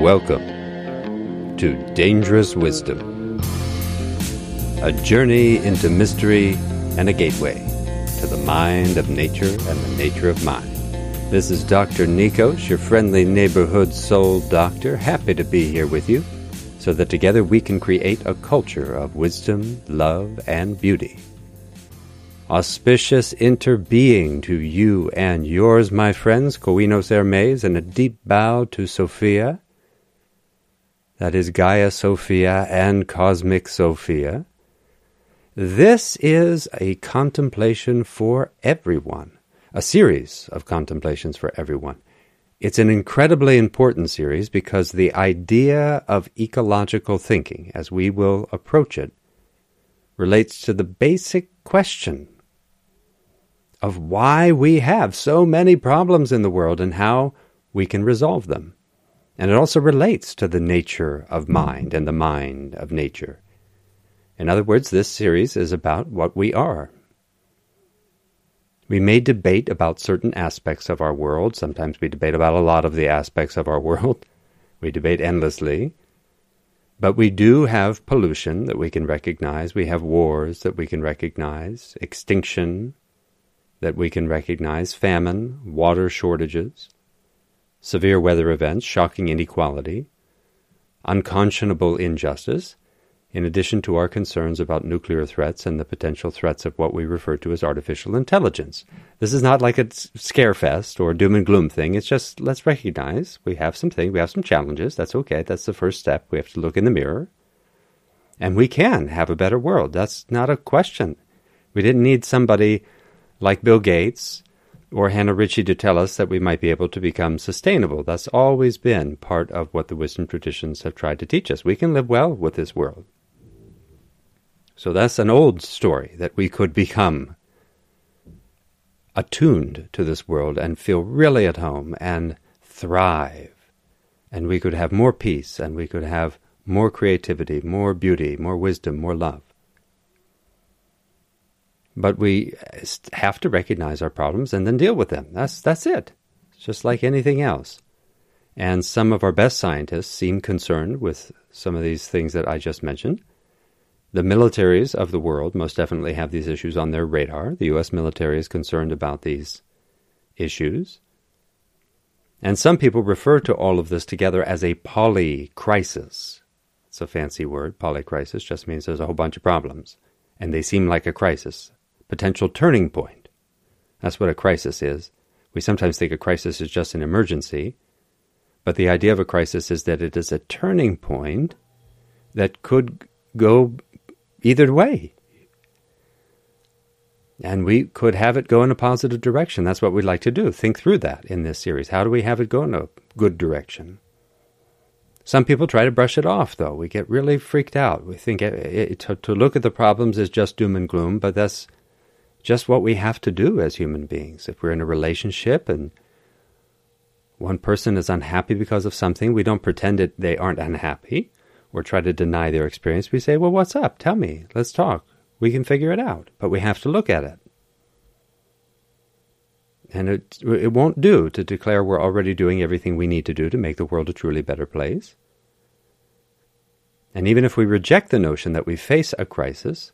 Welcome to Dangerous Wisdom, a journey into mystery and a gateway to the mind of nature and the nature of mind. This is Dr. Nikos, your friendly neighborhood soul doctor, happy to be here with you so that together we can create a culture of wisdom, love, and beauty. Auspicious interbeing to you and yours, my friends, Koinos Hermes, and a deep bow to Sophia. That is Gaia Sophia and Cosmic Sophia. This is a contemplation for everyone, a series of contemplations for everyone. It's an incredibly important series because the idea of ecological thinking, as we will approach it, relates to the basic question of why we have so many problems in the world and how we can resolve them. And it also relates to the nature of mind and the mind of nature. In other words, this series is about what we are. We may debate about certain aspects of our world. Sometimes we debate about a lot of the aspects of our world. We debate endlessly. But we do have pollution that we can recognize. We have wars that we can recognize, extinction, that we can recognize famine, water shortages, severe weather events, shocking inequality, unconscionable injustice, in addition to our concerns about nuclear threats and the potential threats of what we refer to as artificial intelligence. This is not like a scare fest or doom and gloom thing. It's just let's recognize we have some things, we have some challenges. That's okay. That's the first step. We have to look in the mirror. And we can have a better world. That's not a question. We didn't need somebody like Bill Gates or Hannah Ritchie to tell us that we might be able to become sustainable. That's always been part of what the wisdom traditions have tried to teach us. We can live well with this world. So that's an old story that we could become attuned to this world and feel really at home and thrive. And we could have more peace and we could have more creativity, more beauty, more wisdom, more love. But we have to recognize our problems and then deal with them. That's, that's it. It's just like anything else. And some of our best scientists seem concerned with some of these things that I just mentioned. The militaries of the world most definitely have these issues on their radar. The U.S. military is concerned about these issues. And some people refer to all of this together as a polycrisis. It's a fancy word. Polycrisis just means there's a whole bunch of problems, and they seem like a crisis potential turning point. That's what a crisis is. We sometimes think a crisis is just an emergency, but the idea of a crisis is that it is a turning point that could go either way. And we could have it go in a positive direction. That's what we'd like to do. Think through that in this series. How do we have it go in a good direction? Some people try to brush it off, though. We get really freaked out. We think it, it, to, to look at the problems is just doom and gloom, but that's just what we have to do as human beings. If we're in a relationship and one person is unhappy because of something, we don't pretend that they aren't unhappy or try to deny their experience. We say, Well, what's up? Tell me. Let's talk. We can figure it out. But we have to look at it. And it, it won't do to declare we're already doing everything we need to do to make the world a truly better place. And even if we reject the notion that we face a crisis,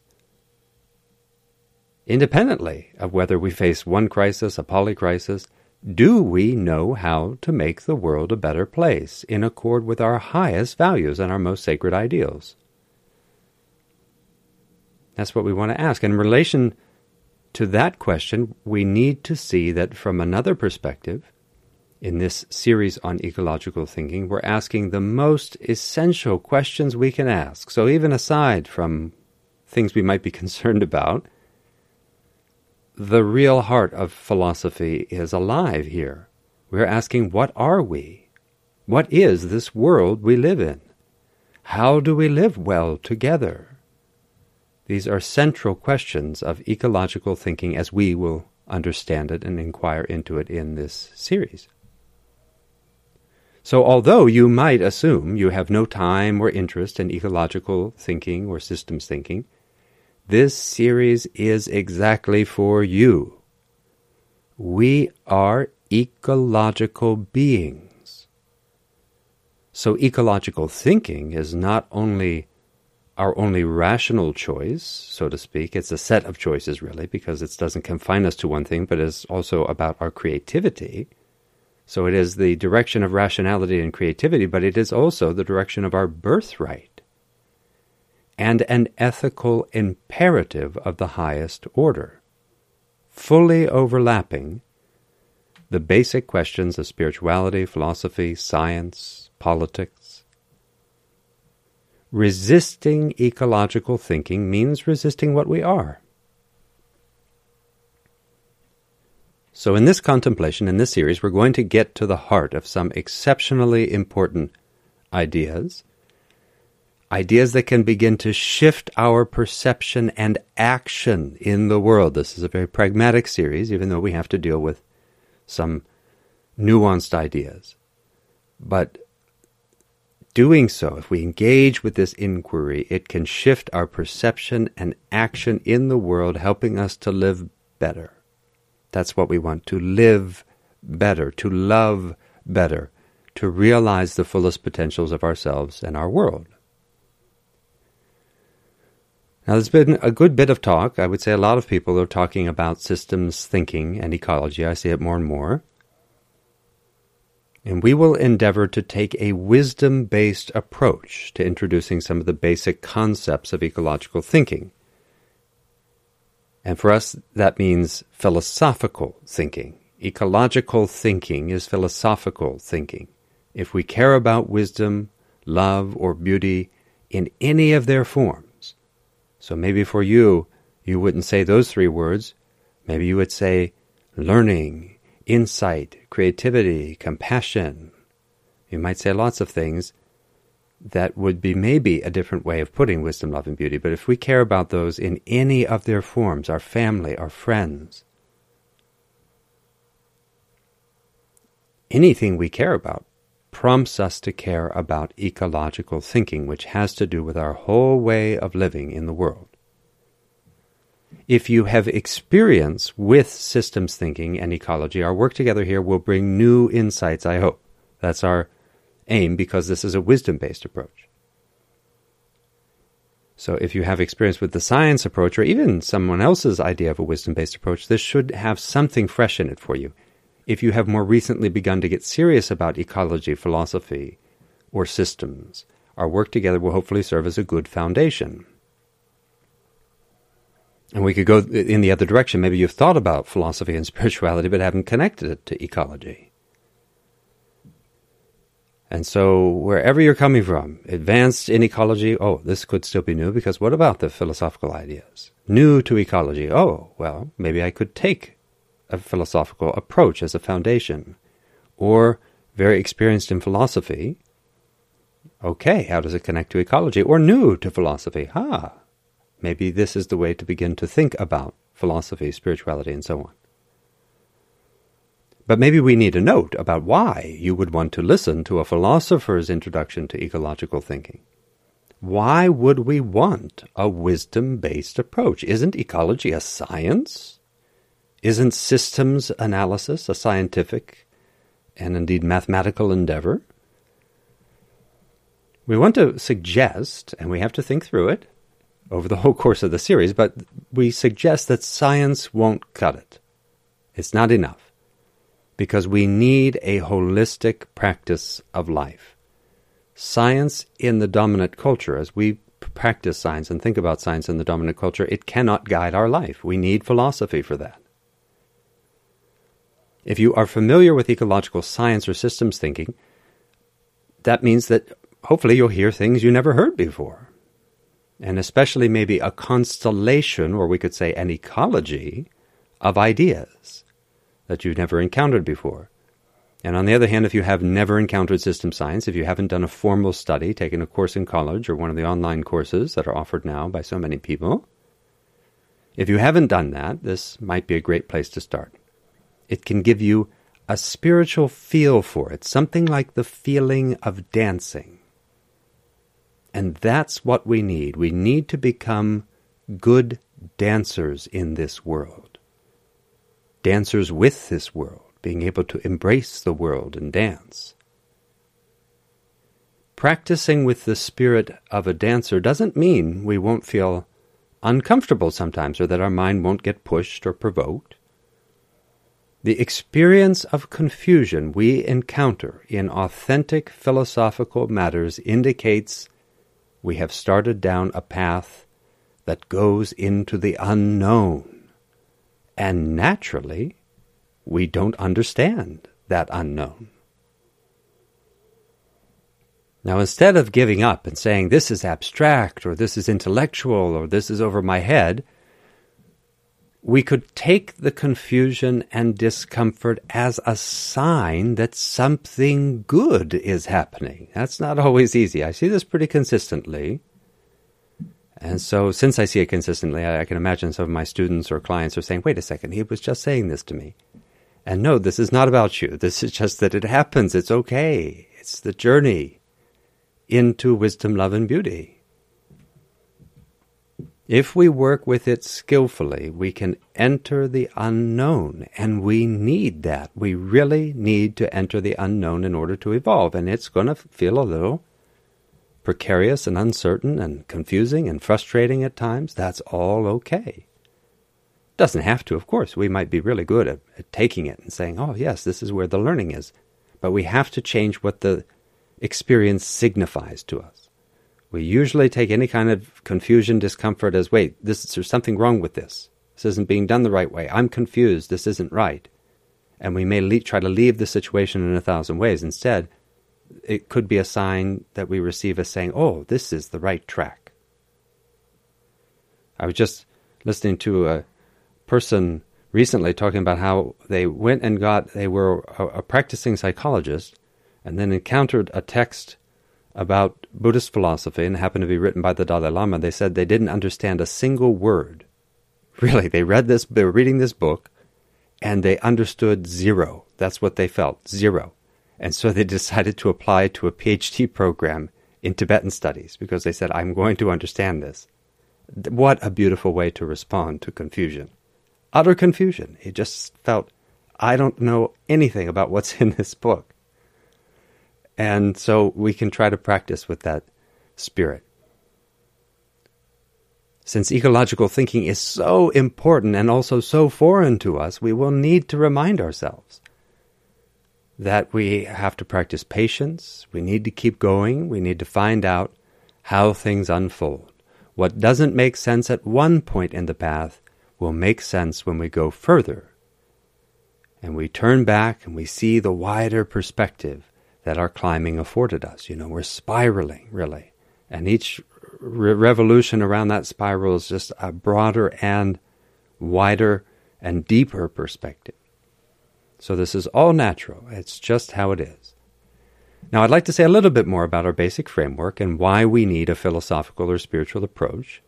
independently of whether we face one crisis, a polycrisis, do we know how to make the world a better place in accord with our highest values and our most sacred ideals? That's what we want to ask. In relation to that question, we need to see that from another perspective, in this series on ecological thinking, we're asking the most essential questions we can ask. So, even aside from things we might be concerned about, the real heart of philosophy is alive here. We're asking, what are we? What is this world we live in? How do we live well together? These are central questions of ecological thinking as we will understand it and inquire into it in this series. So, although you might assume you have no time or interest in ecological thinking or systems thinking, this series is exactly for you. We are ecological beings. So ecological thinking is not only our only rational choice, so to speak. It's a set of choices, really, because it doesn't confine us to one thing, but is also about our creativity. So it is the direction of rationality and creativity, but it is also the direction of our birthright and an ethical imperative of the highest order, fully overlapping the basic questions of spirituality, philosophy, science, politics. Resisting ecological thinking means resisting what we are. So, in this contemplation, in this series, we're going to get to the heart of some exceptionally important ideas. Ideas that can begin to shift our perception and action in the world. This is a very pragmatic series, even though we have to deal with some nuanced ideas. But doing so, if we engage with this inquiry, it can shift our perception and action in the world, helping us to live better. That's what we want to live better, to love better, to realize the fullest potentials of ourselves and our world. Now, there's been a good bit of talk. I would say a lot of people are talking about systems thinking and ecology. I see it more and more. And we will endeavor to take a wisdom based approach to introducing some of the basic concepts of ecological thinking. And for us, that means philosophical thinking. Ecological thinking is philosophical thinking. If we care about wisdom, love, or beauty in any of their forms, so maybe for you, you wouldn't say those three words. Maybe you would say learning, insight, creativity, compassion. You might say lots of things that would be maybe a different way of putting wisdom, love, and beauty. But if we care about those in any of their forms, our family, our friends, anything we care about prompts us to care about ecological thinking, which has to do with our whole way of living in the world. If you have experience with systems thinking and ecology, our work together here will bring new insights, I hope. That's our aim because this is a wisdom based approach. So, if you have experience with the science approach or even someone else's idea of a wisdom based approach, this should have something fresh in it for you. If you have more recently begun to get serious about ecology, philosophy, or systems, our work together will hopefully serve as a good foundation. And we could go in the other direction. Maybe you've thought about philosophy and spirituality but haven't connected it to ecology. And so, wherever you're coming from, advanced in ecology, oh, this could still be new because what about the philosophical ideas? New to ecology, oh, well, maybe I could take a philosophical approach as a foundation. Or very experienced in philosophy, okay, how does it connect to ecology? Or new to philosophy, ah, maybe this is the way to begin to think about philosophy, spirituality, and so on. But maybe we need a note about why you would want to listen to a philosopher's introduction to ecological thinking. Why would we want a wisdom based approach? Isn't ecology a science? Isn't systems analysis a scientific and indeed mathematical endeavor? We want to suggest, and we have to think through it over the whole course of the series, but we suggest that science won't cut it. It's not enough because we need a holistic practice of life. Science in the dominant culture, as we practice science and think about science in the dominant culture, it cannot guide our life. We need philosophy for that. If you are familiar with ecological science or systems thinking, that means that hopefully you'll hear things you never heard before. And especially maybe a constellation, or we could say an ecology, of ideas that you've never encountered before. And on the other hand, if you have never encountered system science, if you haven't done a formal study, taken a course in college or one of the online courses that are offered now by so many people, if you haven't done that, this might be a great place to start. It can give you a spiritual feel for it, something like the feeling of dancing. And that's what we need. We need to become good dancers in this world dancers with this world, being able to embrace the world and dance. practicing with the spirit of a dancer doesn't mean we won't feel uncomfortable sometimes or that our mind won't get pushed or provoked. The experience of confusion we encounter in authentic philosophical matters indicates we have started down a path that goes into the unknown. And naturally, we don't understand that unknown. Now, instead of giving up and saying this is abstract or this is intellectual or this is over my head, we could take the confusion and discomfort as a sign that something good is happening. That's not always easy. I see this pretty consistently. And so, since I see it consistently, I, I, can imagine some of my students or clients are saying, wait a second, he was just saying this to me. And no, this is not about you. This is just that it happens. It's okay. It's the journey into wisdom, love, and beauty. If we work with it skillfully, we can enter the unknown, and we need that. We really need to enter the unknown in order to evolve, and it's going to feel a little precarious and uncertain and confusing and frustrating at times. That's all okay. Doesn't have to, of course. We might be really good at, at taking it and saying, oh, yes, this is where the learning is. But we have to change what the experience signifies to us. We usually take any kind of confusion, discomfort as, wait, this, there's something wrong with this. This isn't being done the right way. I'm confused. This isn't right. And we may le- try to leave the situation in a thousand ways. Instead, it could be a sign that we receive as saying, oh, this is the right track. I was just listening to a person recently talking about how they went and got, they were a, a practicing psychologist and then encountered a text about Buddhist philosophy and happened to be written by the Dalai Lama, they said they didn't understand a single word. Really, they read this, they were reading this book, and they understood zero. That's what they felt, zero. And so they decided to apply to a PhD program in Tibetan studies because they said, I'm going to understand this. What a beautiful way to respond to confusion. Utter confusion. It just felt, I don't know anything about what's in this book. And so we can try to practice with that spirit. Since ecological thinking is so important and also so foreign to us, we will need to remind ourselves that we have to practice patience, we need to keep going, we need to find out how things unfold. What doesn't make sense at one point in the path will make sense when we go further. And we turn back and we see the wider perspective that our climbing afforded us. You know, we're spiraling, really. And each re- revolution around that spiral is just a broader and wider and deeper perspective. So this is all natural. It's just how it is. Now, I'd like to say a little bit more about our basic framework and why we need a philosophical or spiritual approach.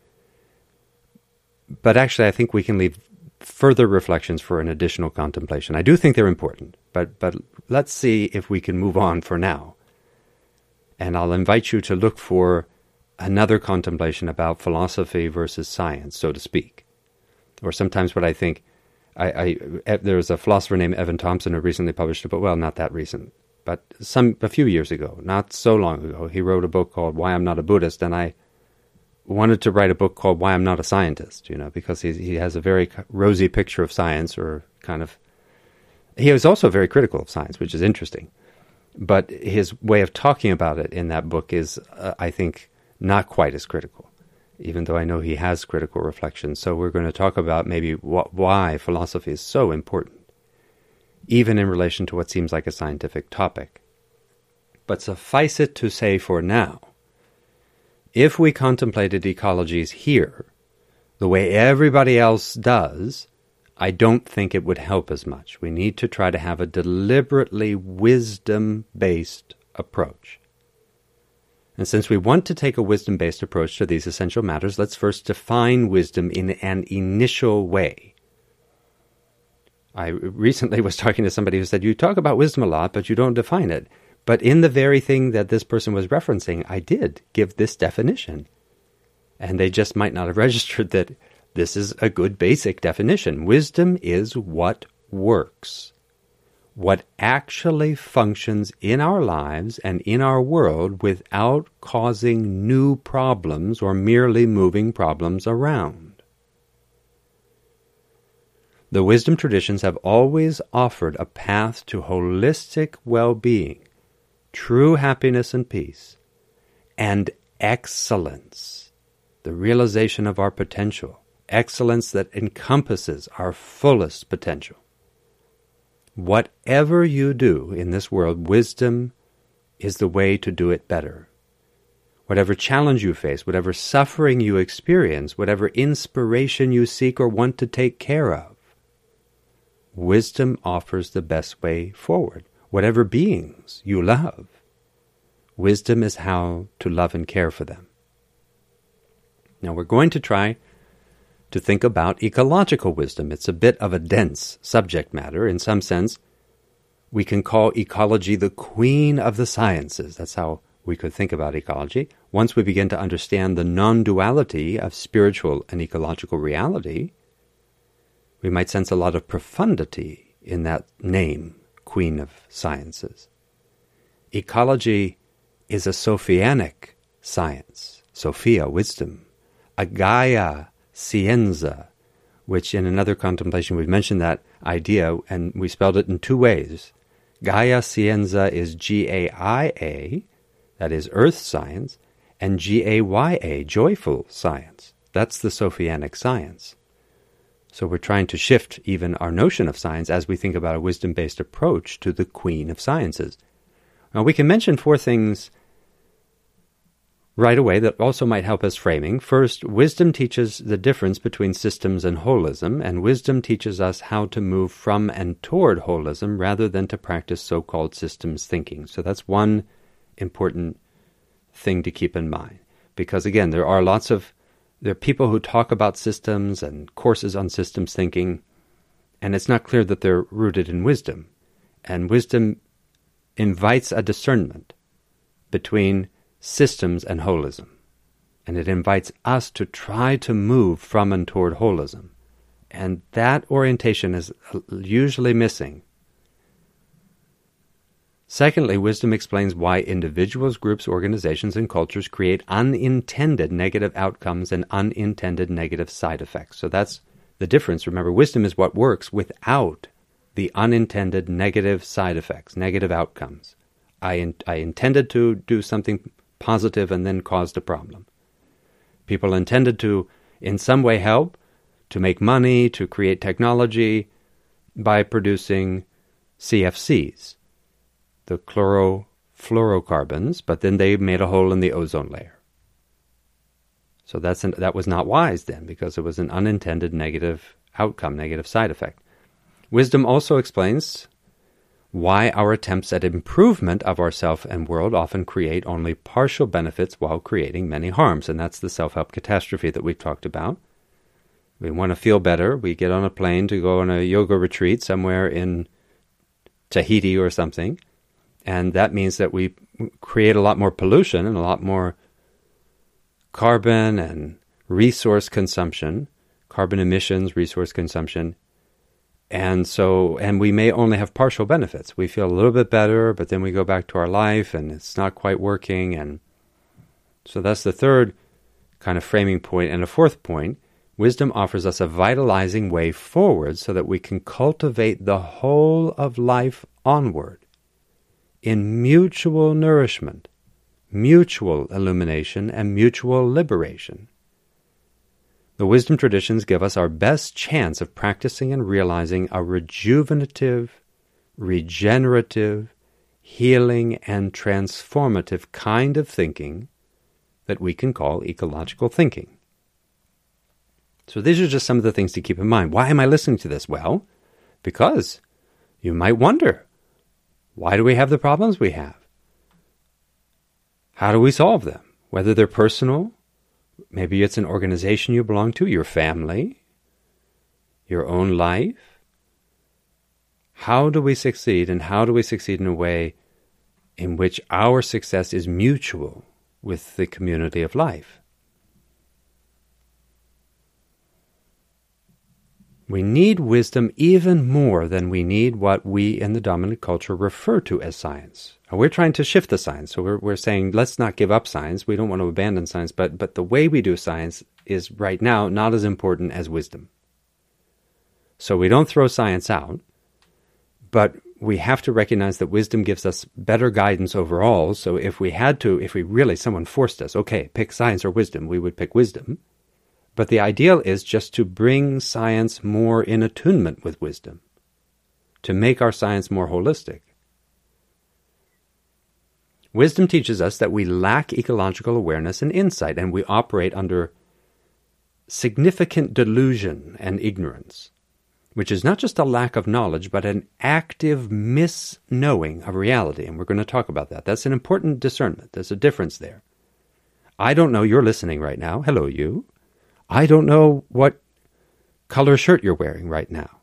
But actually, I think we can leave further reflections for an additional contemplation. I do think they're important, but, but let's see if we can move on for now. And I'll invite you to look for another contemplation about philosophy versus science, so to speak. Or sometimes what I think, I, I there's a philosopher named Evan Thompson who recently published a book, well, not that recent, but some a few years ago, not so long ago, he wrote a book called Why I'm Not a Buddhist, and I wanted to write a book called Why I'm Not a Scientist, you know, because he, he has a very rosy picture of science or kind of. He was also very critical of science, which is interesting. But his way of talking about it in that book is, uh, I think, not quite as critical, even though I know he has critical reflections. So we're going to talk about maybe wh- why philosophy is so important, even in relation to what seems like a scientific topic. But suffice it to say for now if we contemplated ecologies here, the way everybody else does, I don't think it would help as much. We need to try to have a deliberately wisdom based approach. And since we want to take a wisdom based approach to these essential matters, let's first define wisdom in an initial way. I recently was talking to somebody who said, You talk about wisdom a lot, but you don't define it. But in the very thing that this person was referencing, I did give this definition. And they just might not have registered that this is a good basic definition. Wisdom is what works. what actually functions in our lives and in our world without causing new problems or merely moving problems around. The wisdom traditions have always offered a path to holistic well being, true happiness and peace, and excellence, the realization of our potential, excellence that encompasses our fullest potential. Whatever you do in this world, wisdom is the way to do it better. Whatever challenge you face, whatever suffering you experience, whatever inspiration you seek or want to take care of, wisdom offers the best way forward. Whatever beings you love, wisdom is how to love and care for them. Now we're going to try to think about ecological wisdom. It's a bit of a dense subject matter. In some sense, we can call ecology the queen of the sciences. That's how we could think about ecology. Once we begin to understand the non duality of spiritual and ecological reality, we might sense a lot of profundity in that name, Queen of Sciences. Ecology is a Sophianic science, Sophia, wisdom, a Gaia scienza, which in another contemplation we've mentioned that idea and we spelled it in two ways. Gaia scienza is G A I A, that is earth science, and G A Y A, joyful science. That's the Sophianic science. So we're trying to shift even our notion of science as we think about a wisdom based approach to the queen of sciences. Now, we can mention four things right away that also might help us framing. First, wisdom teaches the difference between systems and holism, and wisdom teaches us how to move from and toward holism rather than to practice so called systems thinking. So that's one important thing to keep in mind. Because again, there are lots of there are people who talk about systems and courses on systems thinking, and it's not clear that they're rooted in wisdom. And wisdom invites a discernment between systems and holism. And it invites us to try to move from and toward holism. And that orientation is usually missing. Secondly, wisdom explains why individuals, groups, organizations, and cultures create unintended negative outcomes and unintended negative side effects. So that's the difference. Remember, wisdom is what works without the unintended negative side effects, negative outcomes. I, in, I intended to do something positive and then caused a problem. People intended to, in some way, help to make money, to create technology by producing CFCs, the chlorofluorocarbons, but then they made a hole in the ozone layer. So that's an, that was not wise then, because it was an unintended negative outcome, negative side effect. Wisdom also explains why our attempts at improvement of ourself and world often create only partial benefits while creating many harms. And that's the self help catastrophe that we've talked about. We want to feel better. We get on a plane to go on a yoga retreat somewhere in Tahiti or something. And that means that we create a lot more pollution and a lot more carbon and resource consumption, carbon emissions, resource consumption and so, and we may only have partial benefits. We feel a little bit better, but then we go back to our life and it's not quite working. And so that's the third kind of framing point. And a fourth point wisdom offers us a vitalizing way forward so that we can cultivate the whole of life onward in mutual nourishment, mutual illumination, and mutual liberation. The wisdom traditions give us our best chance of practicing and realizing a rejuvenative, regenerative, healing, and transformative kind of thinking that we can call ecological thinking. So these are just some of the things to keep in mind. Why am I listening to this? Well, because you might wonder why do we have the problems we have? How do we solve them? Whether they're personal Maybe it's an organization you belong to, your family, your own life. How do we succeed, and how do we succeed in a way in which our success is mutual with the community of life? We need wisdom even more than we need what we in the dominant culture refer to as science. We're trying to shift the science. So we're, we're saying, let's not give up science. We don't want to abandon science, but, but the way we do science is right now not as important as wisdom. So we don't throw science out, but we have to recognize that wisdom gives us better guidance overall. So if we had to, if we really, someone forced us, okay, pick science or wisdom, we would pick wisdom. But the ideal is just to bring science more in attunement with wisdom, to make our science more holistic. Wisdom teaches us that we lack ecological awareness and insight, and we operate under significant delusion and ignorance, which is not just a lack of knowledge, but an active misknowing of reality. And we're going to talk about that. That's an important discernment. There's a difference there. I don't know you're listening right now. Hello, you. I don't know what color shirt you're wearing right now.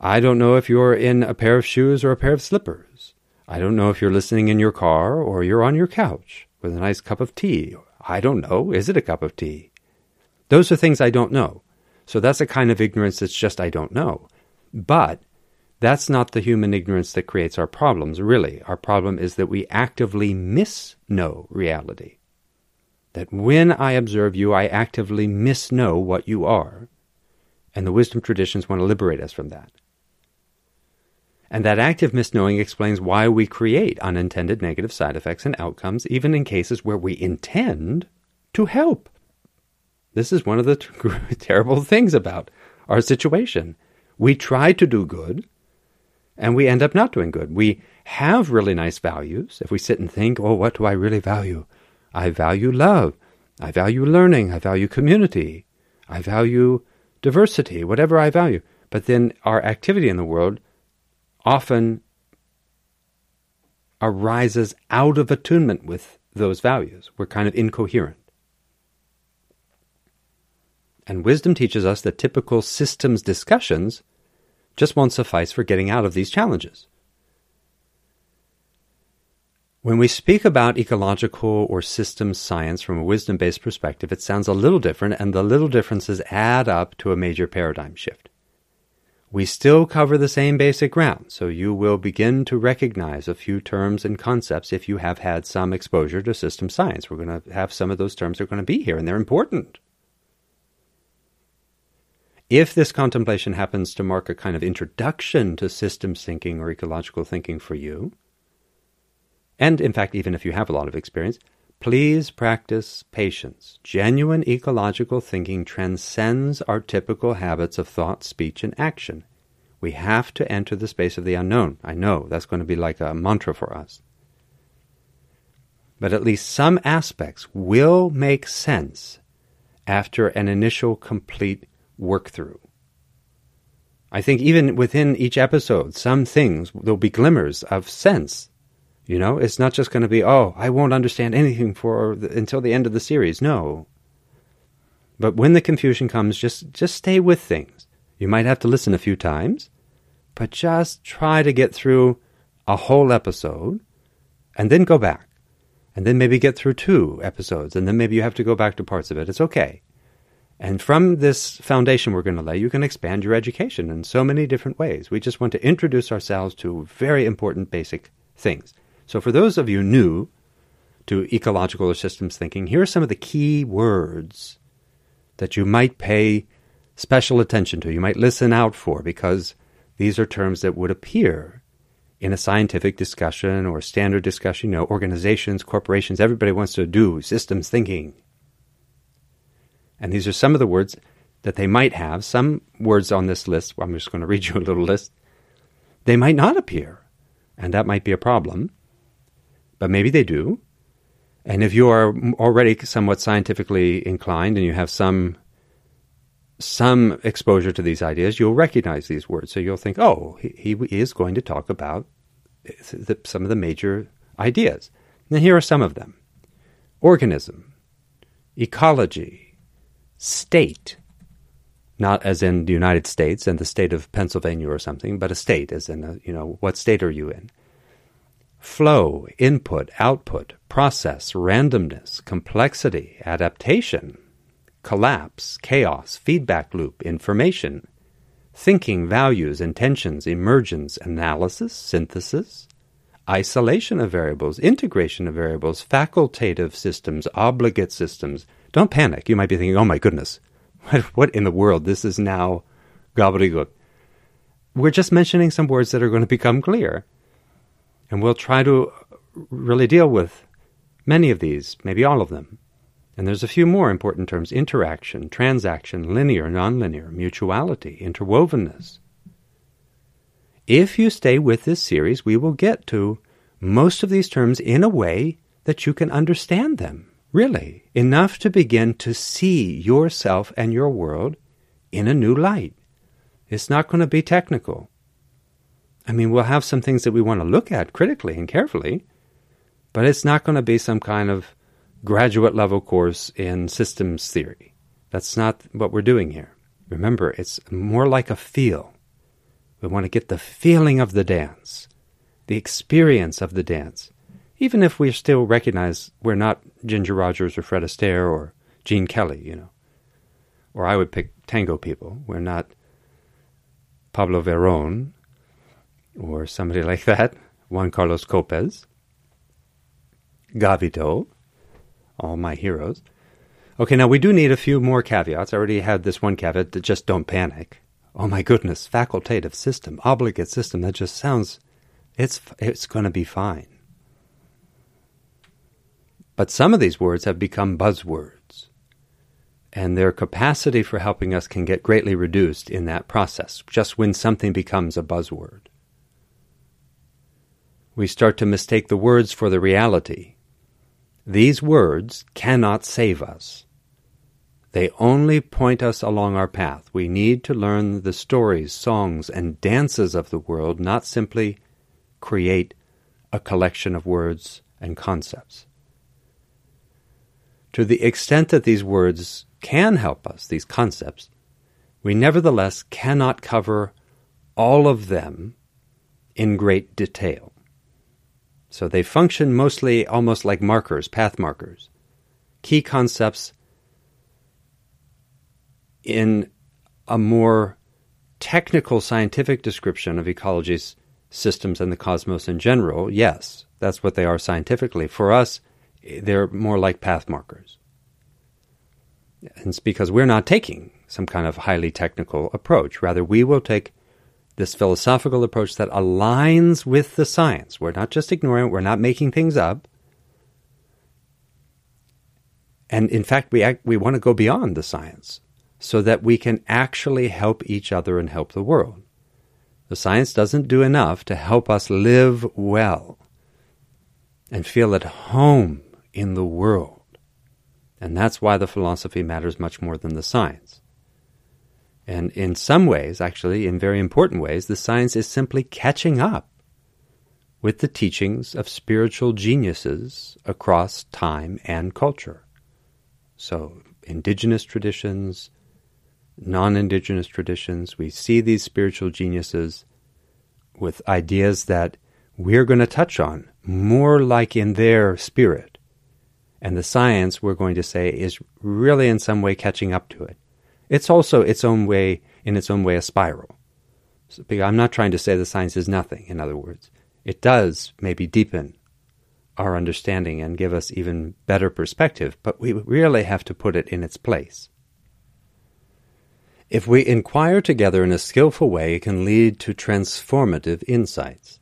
I don't know if you're in a pair of shoes or a pair of slippers. I don't know if you're listening in your car or you're on your couch with a nice cup of tea. I don't know. Is it a cup of tea? Those are things I don't know. So that's a kind of ignorance that's just I don't know. But that's not the human ignorance that creates our problems, really. Our problem is that we actively misknow reality that when I observe you, I actively misknow what you are. And the wisdom traditions want to liberate us from that. And that active misknowing explains why we create unintended negative side effects and outcomes, even in cases where we intend to help. This is one of the terrible things about our situation. We try to do good, and we end up not doing good. We have really nice values. If we sit and think, oh, what do I really value? I value love. I value learning. I value community. I value diversity, whatever I value. But then our activity in the world often arises out of attunement with those values. We're kind of incoherent. And wisdom teaches us that typical systems discussions just won't suffice for getting out of these challenges. When we speak about ecological or systems science from a wisdom based perspective, it sounds a little different, and the little differences add up to a major paradigm shift. We still cover the same basic ground, so you will begin to recognize a few terms and concepts if you have had some exposure to system science. We're going to have some of those terms are going to be here, and they're important. If this contemplation happens to mark a kind of introduction to systems thinking or ecological thinking for you, and in fact, even if you have a lot of experience, please practice patience. Genuine ecological thinking transcends our typical habits of thought, speech, and action. We have to enter the space of the unknown. I know that's going to be like a mantra for us. But at least some aspects will make sense after an initial complete work through. I think even within each episode, some things, there'll be glimmers of sense you know, it's not just going to be, oh, I won't understand anything for the, until the end of the series. No. But when the confusion comes, just just stay with things. You might have to listen a few times, but just try to get through a whole episode and then go back. And then maybe get through two episodes and then maybe you have to go back to parts of it. It's okay. And from this foundation we're going to lay, you can expand your education in so many different ways. We just want to introduce ourselves to very important basic things. So, for those of you new to ecological or systems thinking, here are some of the key words that you might pay special attention to, you might listen out for, because these are terms that would appear in a scientific discussion or standard discussion. You know, organizations, corporations, everybody wants to do systems thinking. And these are some of the words that they might have. Some words on this list, I'm just going to read you a little list, they might not appear. And that might be a problem but maybe they do. And if you are already somewhat scientifically inclined and you have some some exposure to these ideas, you'll recognize these words. So you'll think, oh, he, he is going to talk about the, some of the major ideas. And here are some of them organism, ecology, state, not as in the United States and the state of Pennsylvania or something, but a state, as in, a, you know, what state are you in? Flow, input, output, process, randomness, complexity, adaptation, collapse, chaos, feedback loop, information, thinking, values, intentions, emergence, analysis, synthesis, isolation of variables, integration of variables, facultative systems, obligate systems. Don't panic. You might be thinking, oh my goodness, what in the world? This is now gobbledygook. We're just mentioning some words that are going to become clear. And we'll try to really deal with many of these, maybe all of them. And there's a few more important terms interaction, transaction, linear, nonlinear, mutuality, interwovenness. If you stay with this series, we will get to most of these terms in a way that you can understand them, really, enough to begin to see yourself and your world in a new light. It's not going to be technical. I mean, we'll have some things that we want to look at critically and carefully, but it's not going to be some kind of graduate level course in systems theory. That's not what we're doing here. Remember, it's more like a feel. We want to get the feeling of the dance, the experience of the dance, even if we still recognize we're not Ginger Rogers or Fred Astaire or Gene Kelly, you know. Or I would pick tango people. We're not Pablo Verón or somebody like that, Juan Carlos Copes, Gavito, all my heroes. Okay, now we do need a few more caveats. I already had this one caveat that just don't panic. Oh my goodness, facultative system, obligate system, that just sounds it's it's going to be fine. But some of these words have become buzzwords, and their capacity for helping us can get greatly reduced in that process, just when something becomes a buzzword. We start to mistake the words for the reality these words cannot save us. They only point us along our path. We need to learn the stories, songs, and dances of the world, not simply create a collection of words and concepts. To the extent that these words can help us, these concepts, we nevertheless cannot cover all of them in great detail. So they function mostly almost like markers, path markers, key concepts in a more technical scientific description of ecology's systems and the cosmos in general, yes, that's what they are scientifically. For us, they're more like path markers. And it's because we're not taking some kind of highly technical approach. Rather, we will take this philosophical approach that aligns with the science. We're not just ignoring it, we're not making things up. And in fact, we, act, we want to go beyond the science so that we can actually help each other and help the world. The science doesn't do enough to help us live well and feel at home in the world. And that's why the philosophy matters much more than the science. And in some ways, actually, in very important ways, the science is simply catching up with the teachings of spiritual geniuses across time and culture. So, indigenous traditions, non indigenous traditions, we see these spiritual geniuses with ideas that we're going to touch on more like in their spirit. And the science, we're going to say, is really in some way catching up to it. It's also its own way, in its own way, a spiral. So, I'm not trying to say the science is nothing, in other words. It does maybe deepen our understanding and give us even better perspective, but we really have to put it in its place. If we inquire together in a skillful way, it can lead to transformative insights.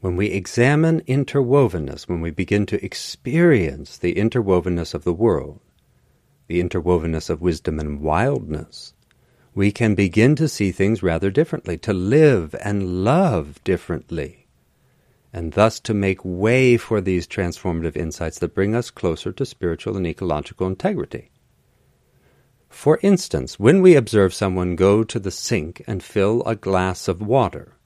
When we examine interwovenness, when we begin to experience the interwovenness of the world, the interwovenness of wisdom and wildness, we can begin to see things rather differently, to live and love differently, and thus to make way for these transformative insights that bring us closer to spiritual and ecological integrity. For instance, when we observe someone go to the sink and fill a glass of water,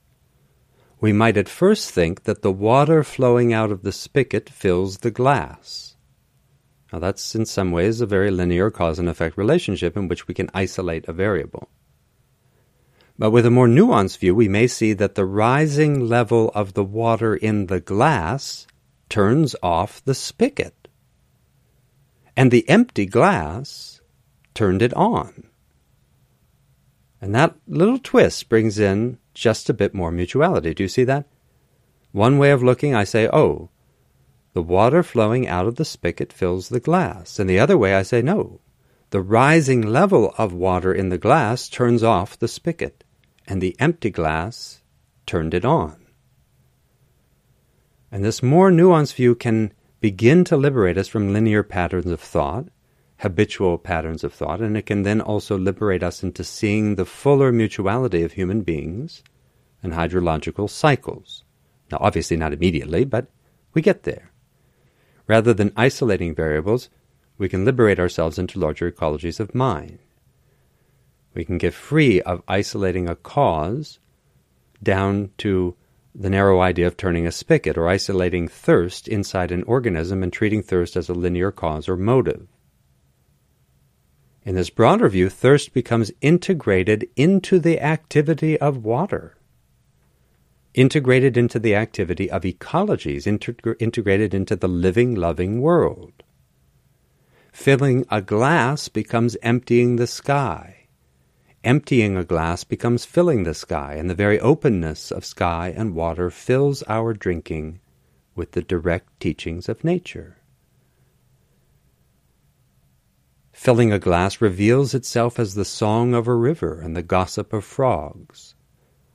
we might at first think that the water flowing out of the spigot fills the glass. Now, that's in some ways a very linear cause and effect relationship in which we can isolate a variable. But with a more nuanced view, we may see that the rising level of the water in the glass turns off the spigot. And the empty glass turned it on. And that little twist brings in just a bit more mutuality. Do you see that? One way of looking, I say, oh, the water flowing out of the spigot fills the glass. And the other way, I say, no, the rising level of water in the glass turns off the spigot, and the empty glass turned it on. And this more nuanced view can begin to liberate us from linear patterns of thought, habitual patterns of thought, and it can then also liberate us into seeing the fuller mutuality of human beings and hydrological cycles. Now, obviously, not immediately, but we get there. Rather than isolating variables, we can liberate ourselves into larger ecologies of mind. We can get free of isolating a cause down to the narrow idea of turning a spigot or isolating thirst inside an organism and treating thirst as a linear cause or motive. In this broader view, thirst becomes integrated into the activity of water, integrated into the activity of ecologies, integrated into the living, loving world. Filling a glass becomes emptying the sky Emptying a glass becomes filling the sky, and the very openness of sky and water fills our drinking with the direct teachings of nature. Filling a glass reveals itself as the song of a river and the gossip of frogs.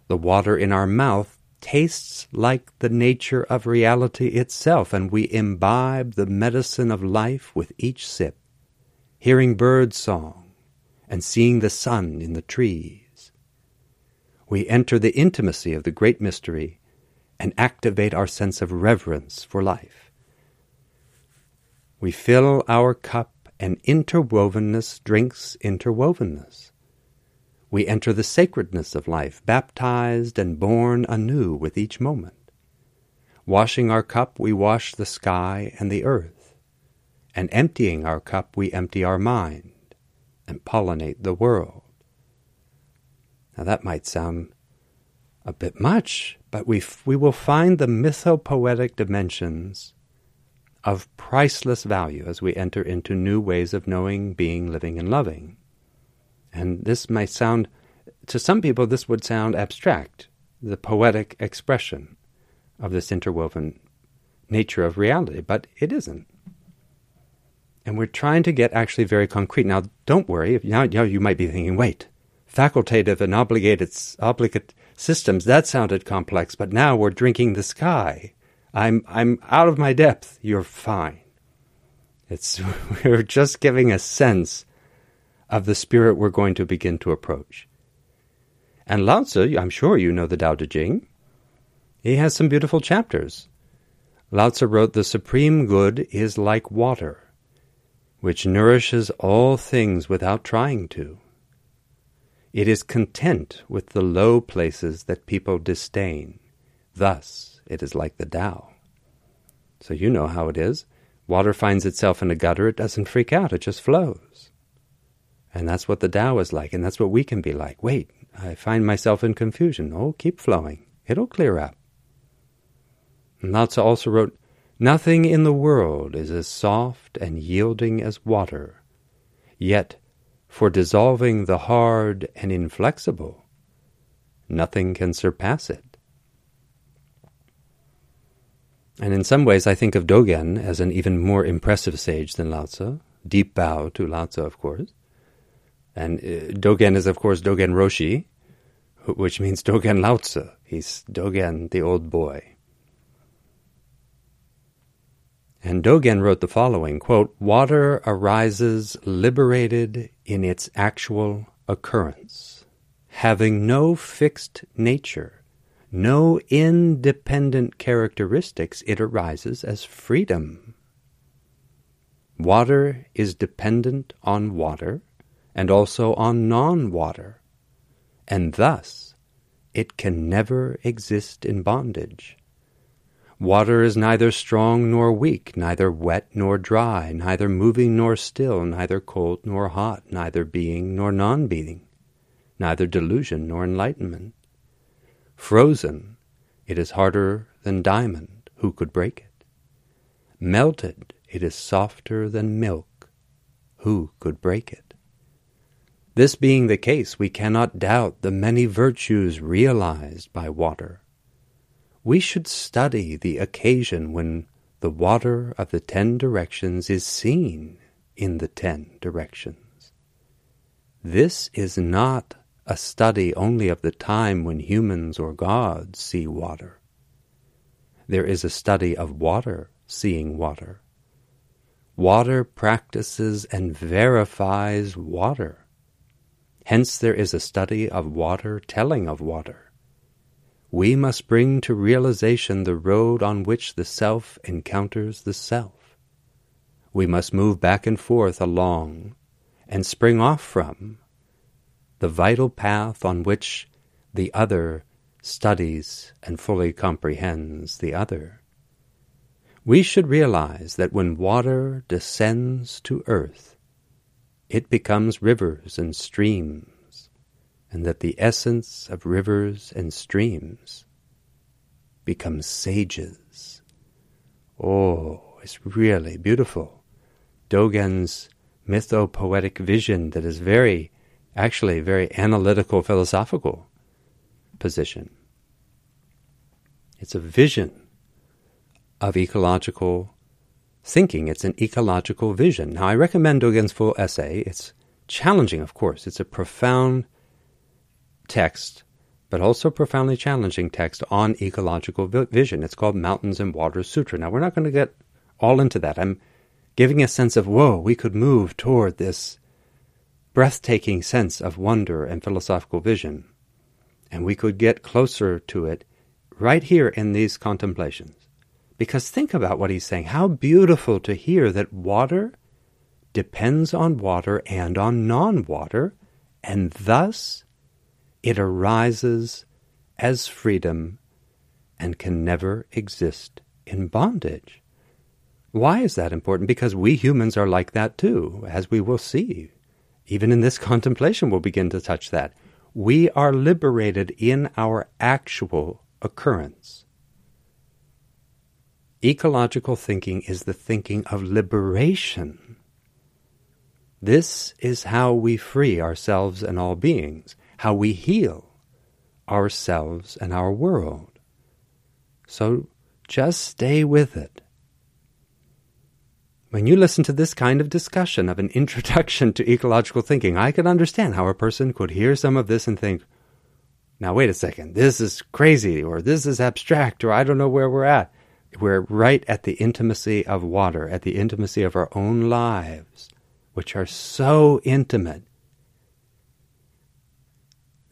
The water in our mouth tastes like the nature of reality itself, and we imbibe the medicine of life with each sip, hearing bird song and seeing the sun in the trees. We enter the intimacy of the great mystery and activate our sense of reverence for life. We fill our cup, and interwovenness drinks interwovenness. We enter the sacredness of life, baptized and born anew with each moment. Washing our cup, we wash the sky and the earth, and emptying our cup, we empty our mind and pollinate the world. Now that might sound a bit much, but we, f- we will find the mythopoetic dimensions of priceless value as we enter into new ways of knowing, being, living, and loving. And this might sound, to some people, this would sound abstract, the poetic expression of this interwoven nature of reality, but it isn't. And we're trying to get actually very concrete. Now, don't worry. Now, now you might be thinking, wait, facultative and obligated, obligate systems, that sounded complex, but now we're drinking the sky. I'm, I'm out of my depth. You're fine. It's, we're just giving a sense of the spirit we're going to begin to approach. And Lao Tzu, I'm sure you know the Tao Te Ching. He has some beautiful chapters. Lao Tzu wrote, The supreme good is like water which nourishes all things without trying to. It is content with the low places that people disdain. Thus, it is like the Tao. So you know how it is. Water finds itself in a gutter, it doesn't freak out, it just flows. And that's what the Tao is like, and that's what we can be like. Wait, I find myself in confusion. Oh, keep flowing. It'll clear up. And Lao Tzu also wrote, Nothing in the world is as soft and yielding as water, yet for dissolving the hard and inflexible, nothing can surpass it. And in some ways, I think of Dogen as an even more impressive sage than Lao Tzu. Deep bow to Lao Tzu, of course. And uh, Dogen is, of course, Dogen Roshi, which means Dogen Lao Tzu. He's Dogen, the old boy. And Dogen wrote the following quote, Water arises liberated in its actual occurrence, having no fixed nature, no independent characteristics, it arises as freedom. Water is dependent on water and also on non water, and thus it can never exist in bondage. Water is neither strong nor weak, neither wet nor dry, neither moving nor still, neither cold nor hot, neither being nor non being, neither delusion nor enlightenment. Frozen, it is harder than diamond, who could break it? Melted, it is softer than milk, who could break it? This being the case, we cannot doubt the many virtues realized by water. We should study the occasion when the water of the ten directions is seen in the ten directions. This is not a study only of the time when humans or gods see water. There is a study of water seeing water. Water practices and verifies water. Hence there is a study of water telling of water. We must bring to realization the road on which the self encounters the self. We must move back and forth along and spring off from the vital path on which the other studies and fully comprehends the other. We should realize that when water descends to earth, it becomes rivers and streams, and that the essence of rivers and streams becomes sages. Oh, it's really beautiful. Dogen's mythopoetic vision that is very, actually, very analytical, philosophical position. It's a vision of ecological thinking. It's an ecological vision. Now, I recommend Dogen's full essay. It's challenging, of course. It's a profound text, but also profoundly challenging text on ecological vi- vision. It's called Mountains and Waters Sutra. Now, we're not going to get all into that. I'm giving a sense of, whoa, we could move toward this breathtaking sense of wonder and philosophical vision. And we could get closer to it right here in these contemplations. Because think about what he's saying. How beautiful to hear that water depends on water and on non water, and thus it arises as freedom and can never exist in bondage. Why is that important? Because we humans are like that too, as we will see. Even in this contemplation, we'll begin to touch that. We are liberated in our actual occurrence. Ecological thinking is the thinking of liberation. This is how we free ourselves and all beings, how we heal ourselves and our world. So just stay with it. When you listen to this kind of discussion of an introduction to ecological thinking, I can understand how a person could hear some of this and think, now wait a second, this is crazy, or this is abstract, or I don't know where we're at we're right at the intimacy of water, at the intimacy of our own lives, which are so intimate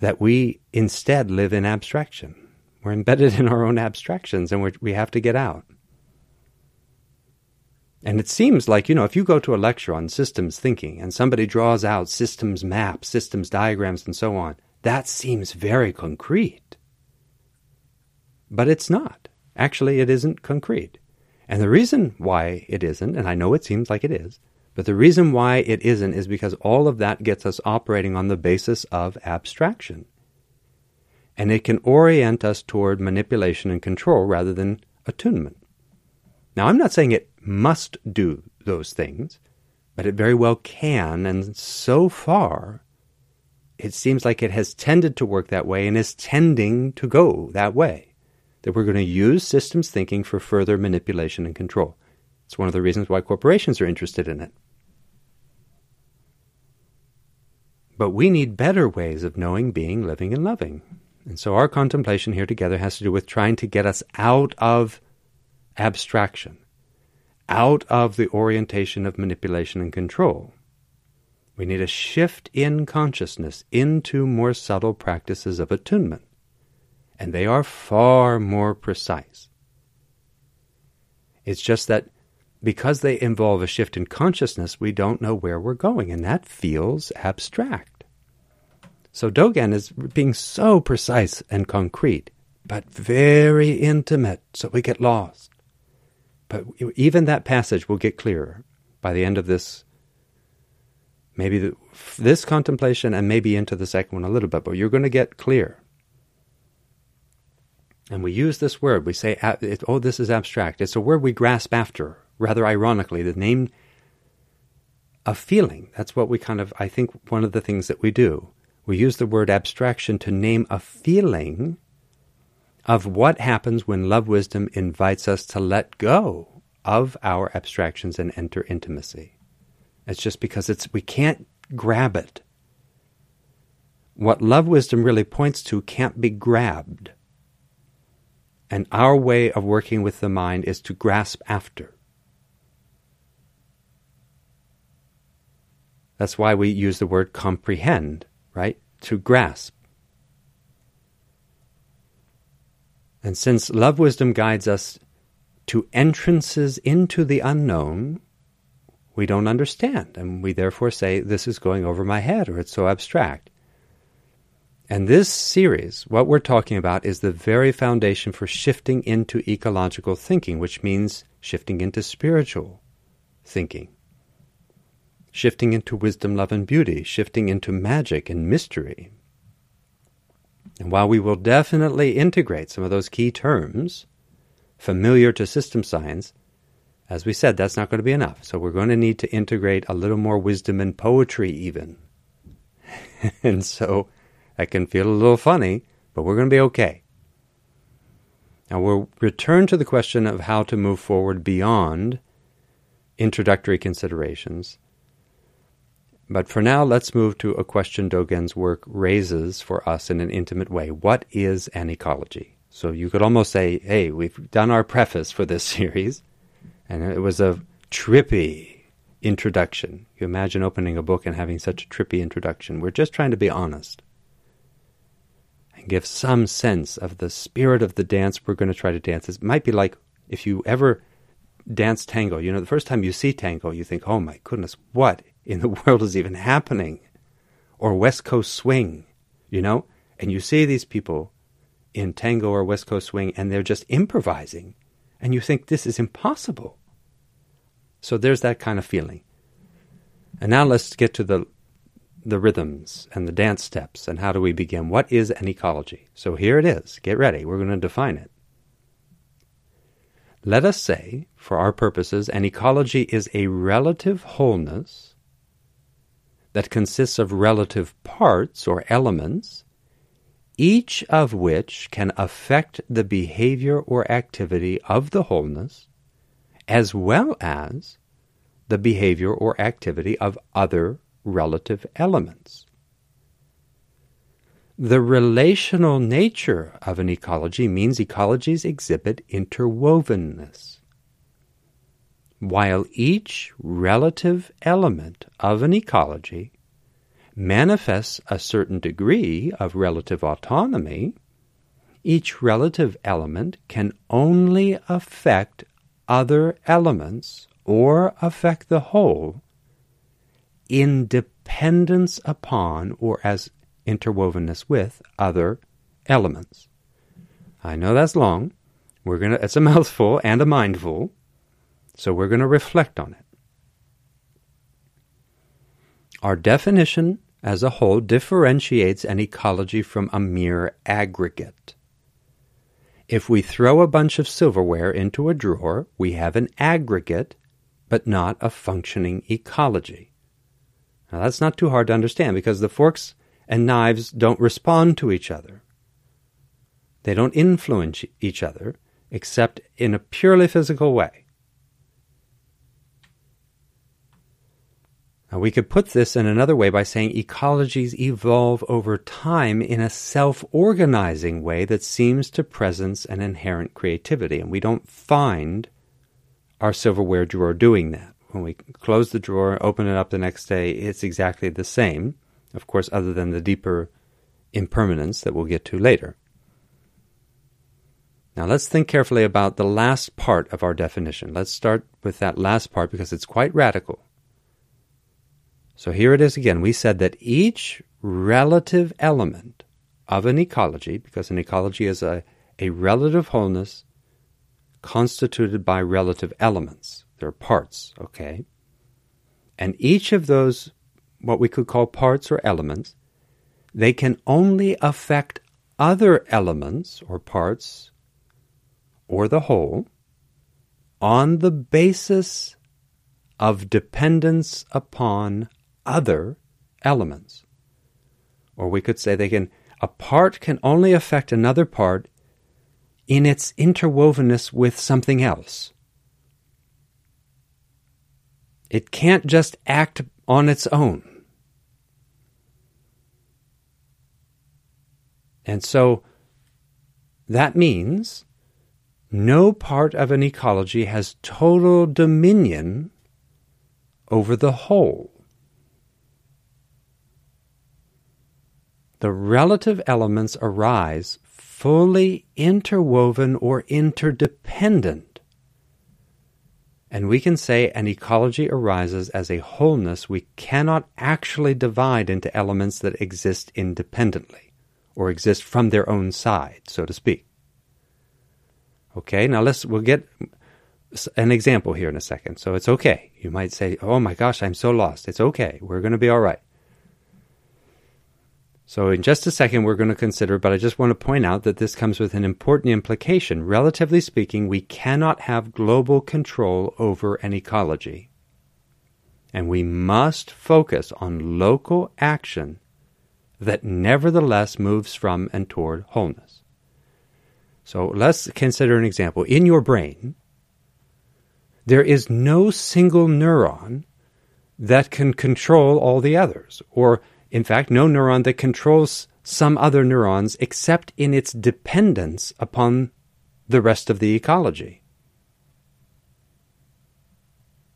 that we instead live in abstraction. We're embedded in our own abstractions and we have to get out. And it seems like, you know, if you go to a lecture on systems thinking and somebody draws out systems maps, systems diagrams, and so on, that seems very concrete. But it's not. Actually, it isn't concrete. And the reason why it isn't, and I know it seems like it is, but the reason why it isn't is because all of that gets us operating on the basis of abstraction. And it can orient us toward manipulation and control rather than attunement. Now, I'm not saying it must do those things, but it very well can, and so far, it seems like it has tended to work that way and is tending to go that way that we're going to use systems thinking for further manipulation and control. It's one of the reasons why corporations are interested in it. But we need better ways of knowing, being, living, and loving. And so our contemplation here together has to do with trying to get us out of abstraction, out of the orientation of manipulation and control. We need a shift in consciousness into more subtle practices of attunement and they are far more precise. It's just that because they involve a shift in consciousness, we don't know where we're going, and that feels abstract. So Dogen is being so precise and concrete, but very intimate, so we get lost. But even that passage will get clearer by the end of this, maybe the, this contemplation, and maybe into the second one a little bit, but you're going to get clear and we use this word. We say, oh, this is abstract. It's a word we grasp after. Rather ironically, the name a feeling. That's what we kind of, I think, one of the things that we do. We use the word abstraction to name a feeling of what happens when love wisdom invites us to let go of our abstractions and enter intimacy. It's just because it's we can't grab it. What love wisdom really points to can't be grabbed. And our way of working with the mind is to grasp after. That's why we use the word comprehend, right? To grasp. And since love wisdom guides us to entrances into the unknown, we don't understand, and we therefore say, This is going over my head, or it's so abstract. And this series, what we're talking about, is the very foundation for shifting into ecological thinking, which means shifting into spiritual thinking, shifting into wisdom, love, and beauty, shifting into magic and mystery. And while we will definitely integrate some of those key terms familiar to system science, as we said, that's not going to be enough. So we're going to need to integrate a little more wisdom and poetry, even. and so that can feel a little funny, but we're going to be okay. Now we'll return to the question of how to move forward beyond introductory considerations. But for now, let's move to a question Dogen's work raises for us in an intimate way. What is an ecology? So you could almost say, hey, we've done our preface for this series, and it was a trippy introduction. You imagine opening a book and having such a trippy introduction. We're just trying to be honest and give some sense of the spirit of the dance we're going to try to dance. It might be like if you ever dance tango. You know, the first time you see tango, you think, oh my goodness, what in the world is even happening? Or West Coast swing, you know? And you see these people in tango or West Coast swing and they're just improvising. And you think this is impossible. So there's that kind of feeling. And now let's get to the the rhythms and the dance steps and how do we begin? What is an ecology? So here it is. Get ready. We're going to define it. Let us say, for our purposes, an ecology is a relative wholeness that consists of relative parts or elements, each of which can affect the behavior or activity of the wholeness, as well as the behavior or activity of other relative elements. The relational nature of an ecology means ecologies exhibit interwovenness. While each relative element of an ecology manifests a certain degree of relative autonomy, each relative element can only affect other elements or affect the whole in dependence upon or as interwovenness with other elements. I know that's long. We're going to it's a mouthful and a mindful. So we're going to reflect on it. Our definition as a whole differentiates an ecology from a mere aggregate. If we throw a bunch of silverware into a drawer, we have an aggregate, but not a functioning ecology. Now that's not too hard to understand because the forks and knives don't respond to each other. They don't influence each other except in a purely physical way. Now, we could put this in another way by saying ecologies evolve over time in a self organizing way that seems to presence an inherent creativity, and we don't find our silverware drawer doing that when we close the drawer, open it up the next day, it's exactly the same, of course, other than the deeper impermanence that we'll get to later. Now let's think carefully about the last part of our definition. Let's start with that last part because it's quite radical. So here it is again. We said that each relative element of an ecology, because an ecology is a, a relative wholeness constituted by relative elements. They're parts, okay? And each of those, what we could call parts or elements, they can only affect other elements or parts or the whole on the basis of dependence upon other elements. Or we could say they can a part can only affect another part in its interwovenness with something else. It can't just act on its own. And so that means no part of an ecology has total dominion over the whole. The relative elements arise fully interwoven or interdependent. And we can say an ecology arises as a wholeness we cannot actually divide into elements that exist independently or exist from their own side, so to speak. Okay, now let's we'll get an example here in a second. So it's okay. You might say, "Oh my gosh, I'm so lost." It's okay. We're going to be all right. So in just a second we're going to consider, but I just want to point out that this comes with an important implication. Relatively speaking, we cannot have global control over an ecology. And we must focus on local action that nevertheless moves from and toward wholeness. So let's consider an example. In your brain, there is no single neuron that can control all the others, or in fact, no neuron that controls some other neurons except in its dependence upon the rest of the ecology.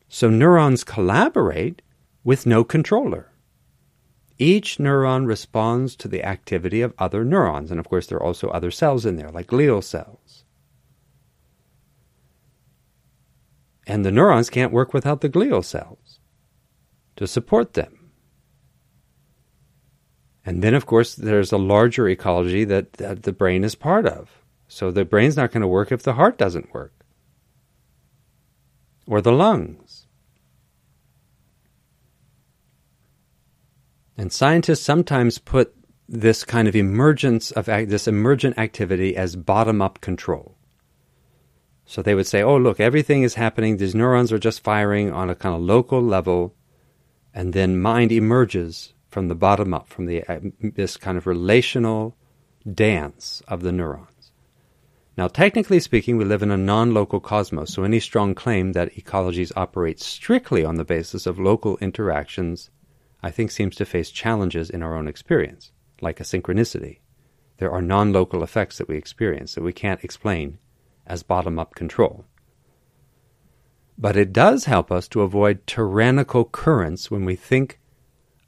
So neurons collaborate with no controller. Each neuron responds to the activity of other neurons, and of course, there are also other cells in there, like glial cells. And the neurons can't work without the glial cells to support them. And then, of course, there's a larger ecology that, that the brain is part of. So the brain's not going to work if the heart doesn't work, or the lungs. And scientists sometimes put this kind of emergence of this emergent activity as bottom up control. So they would say, oh, look, everything is happening. These neurons are just firing on a kind of local level. And then mind emerges from the bottom up, from the, uh, this kind of relational dance of the neurons. Now, technically speaking, we live in a non local cosmos, so any strong claim that ecologies operate strictly on the basis of local interactions I think seems to face challenges in our own experience, like a synchronicity. There are non local effects that we experience that we can't explain as bottom up control. But it does help us to avoid tyrannical currents when we think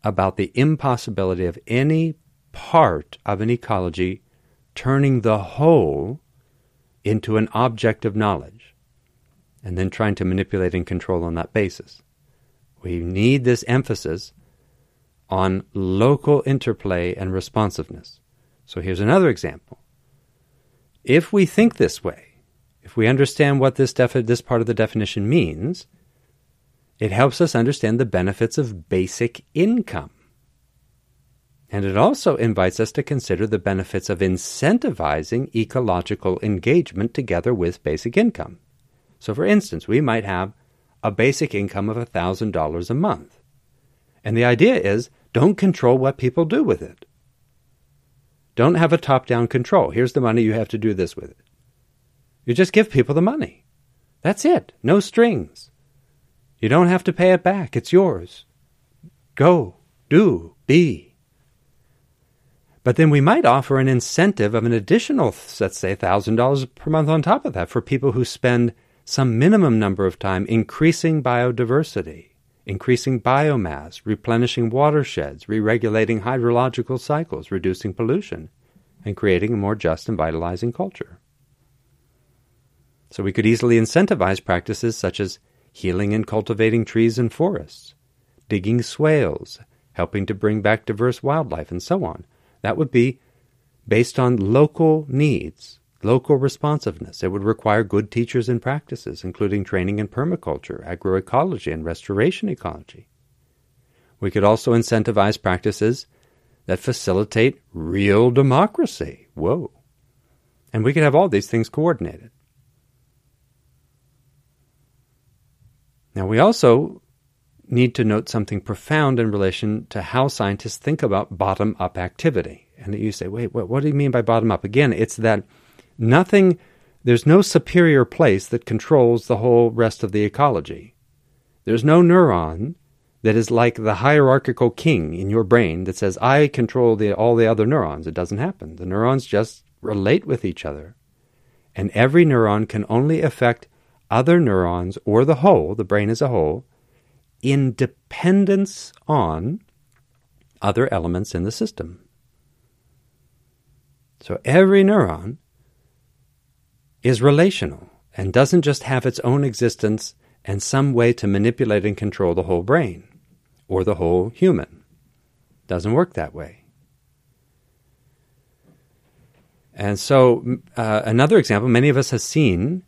about the impossibility of any part of an ecology turning the whole into an object of knowledge and then trying to manipulate and control on that basis. We need this emphasis on local interplay and responsiveness. So here's another example. If we think this way, if we understand what this, defi- this part of the definition means, it helps us understand the benefits of basic income. And it also invites us to consider the benefits of incentivizing ecological engagement together with basic income. So, for instance, we might have a basic income of $1,000 a month. And the idea is don't control what people do with it. Don't have a top down control. Here's the money, you have to do this with it. You just give people the money. That's it. No strings. You don't have to pay it back. It's yours. Go, do, be. But then we might offer an incentive of an additional, let's say, $1,000 per month on top of that for people who spend some minimum number of time increasing biodiversity increasing biomass, replenishing watersheds, re regulating hydrological cycles, reducing pollution, and creating a more just and vitalizing culture. So we could easily incentivize practices such as healing and cultivating trees and forests, digging swales, helping to bring back diverse wildlife, and so on. That would be based on local needs Local responsiveness. It would require good teachers and practices, including training in permaculture, agroecology, and restoration ecology. We could also incentivize practices that facilitate real democracy. Whoa. And we could have all these things coordinated. Now, we also need to note something profound in relation to how scientists think about bottom up activity. And you say, wait, what, what do you mean by bottom up? Again, it's that nothing, there's no superior place that controls the whole rest of the ecology. There's no neuron that is like the hierarchical king in your brain that says, I control the, all the other neurons. It doesn't happen. The neurons just relate with each other. And every neuron can only affect other neurons or the whole, the brain as a whole, in dependence on other elements in the system. So every neuron is relational and doesn't just have its own existence and some way to manipulate and control the whole brain or the whole human. Doesn't work that way. And so, uh, another example, many of us have seen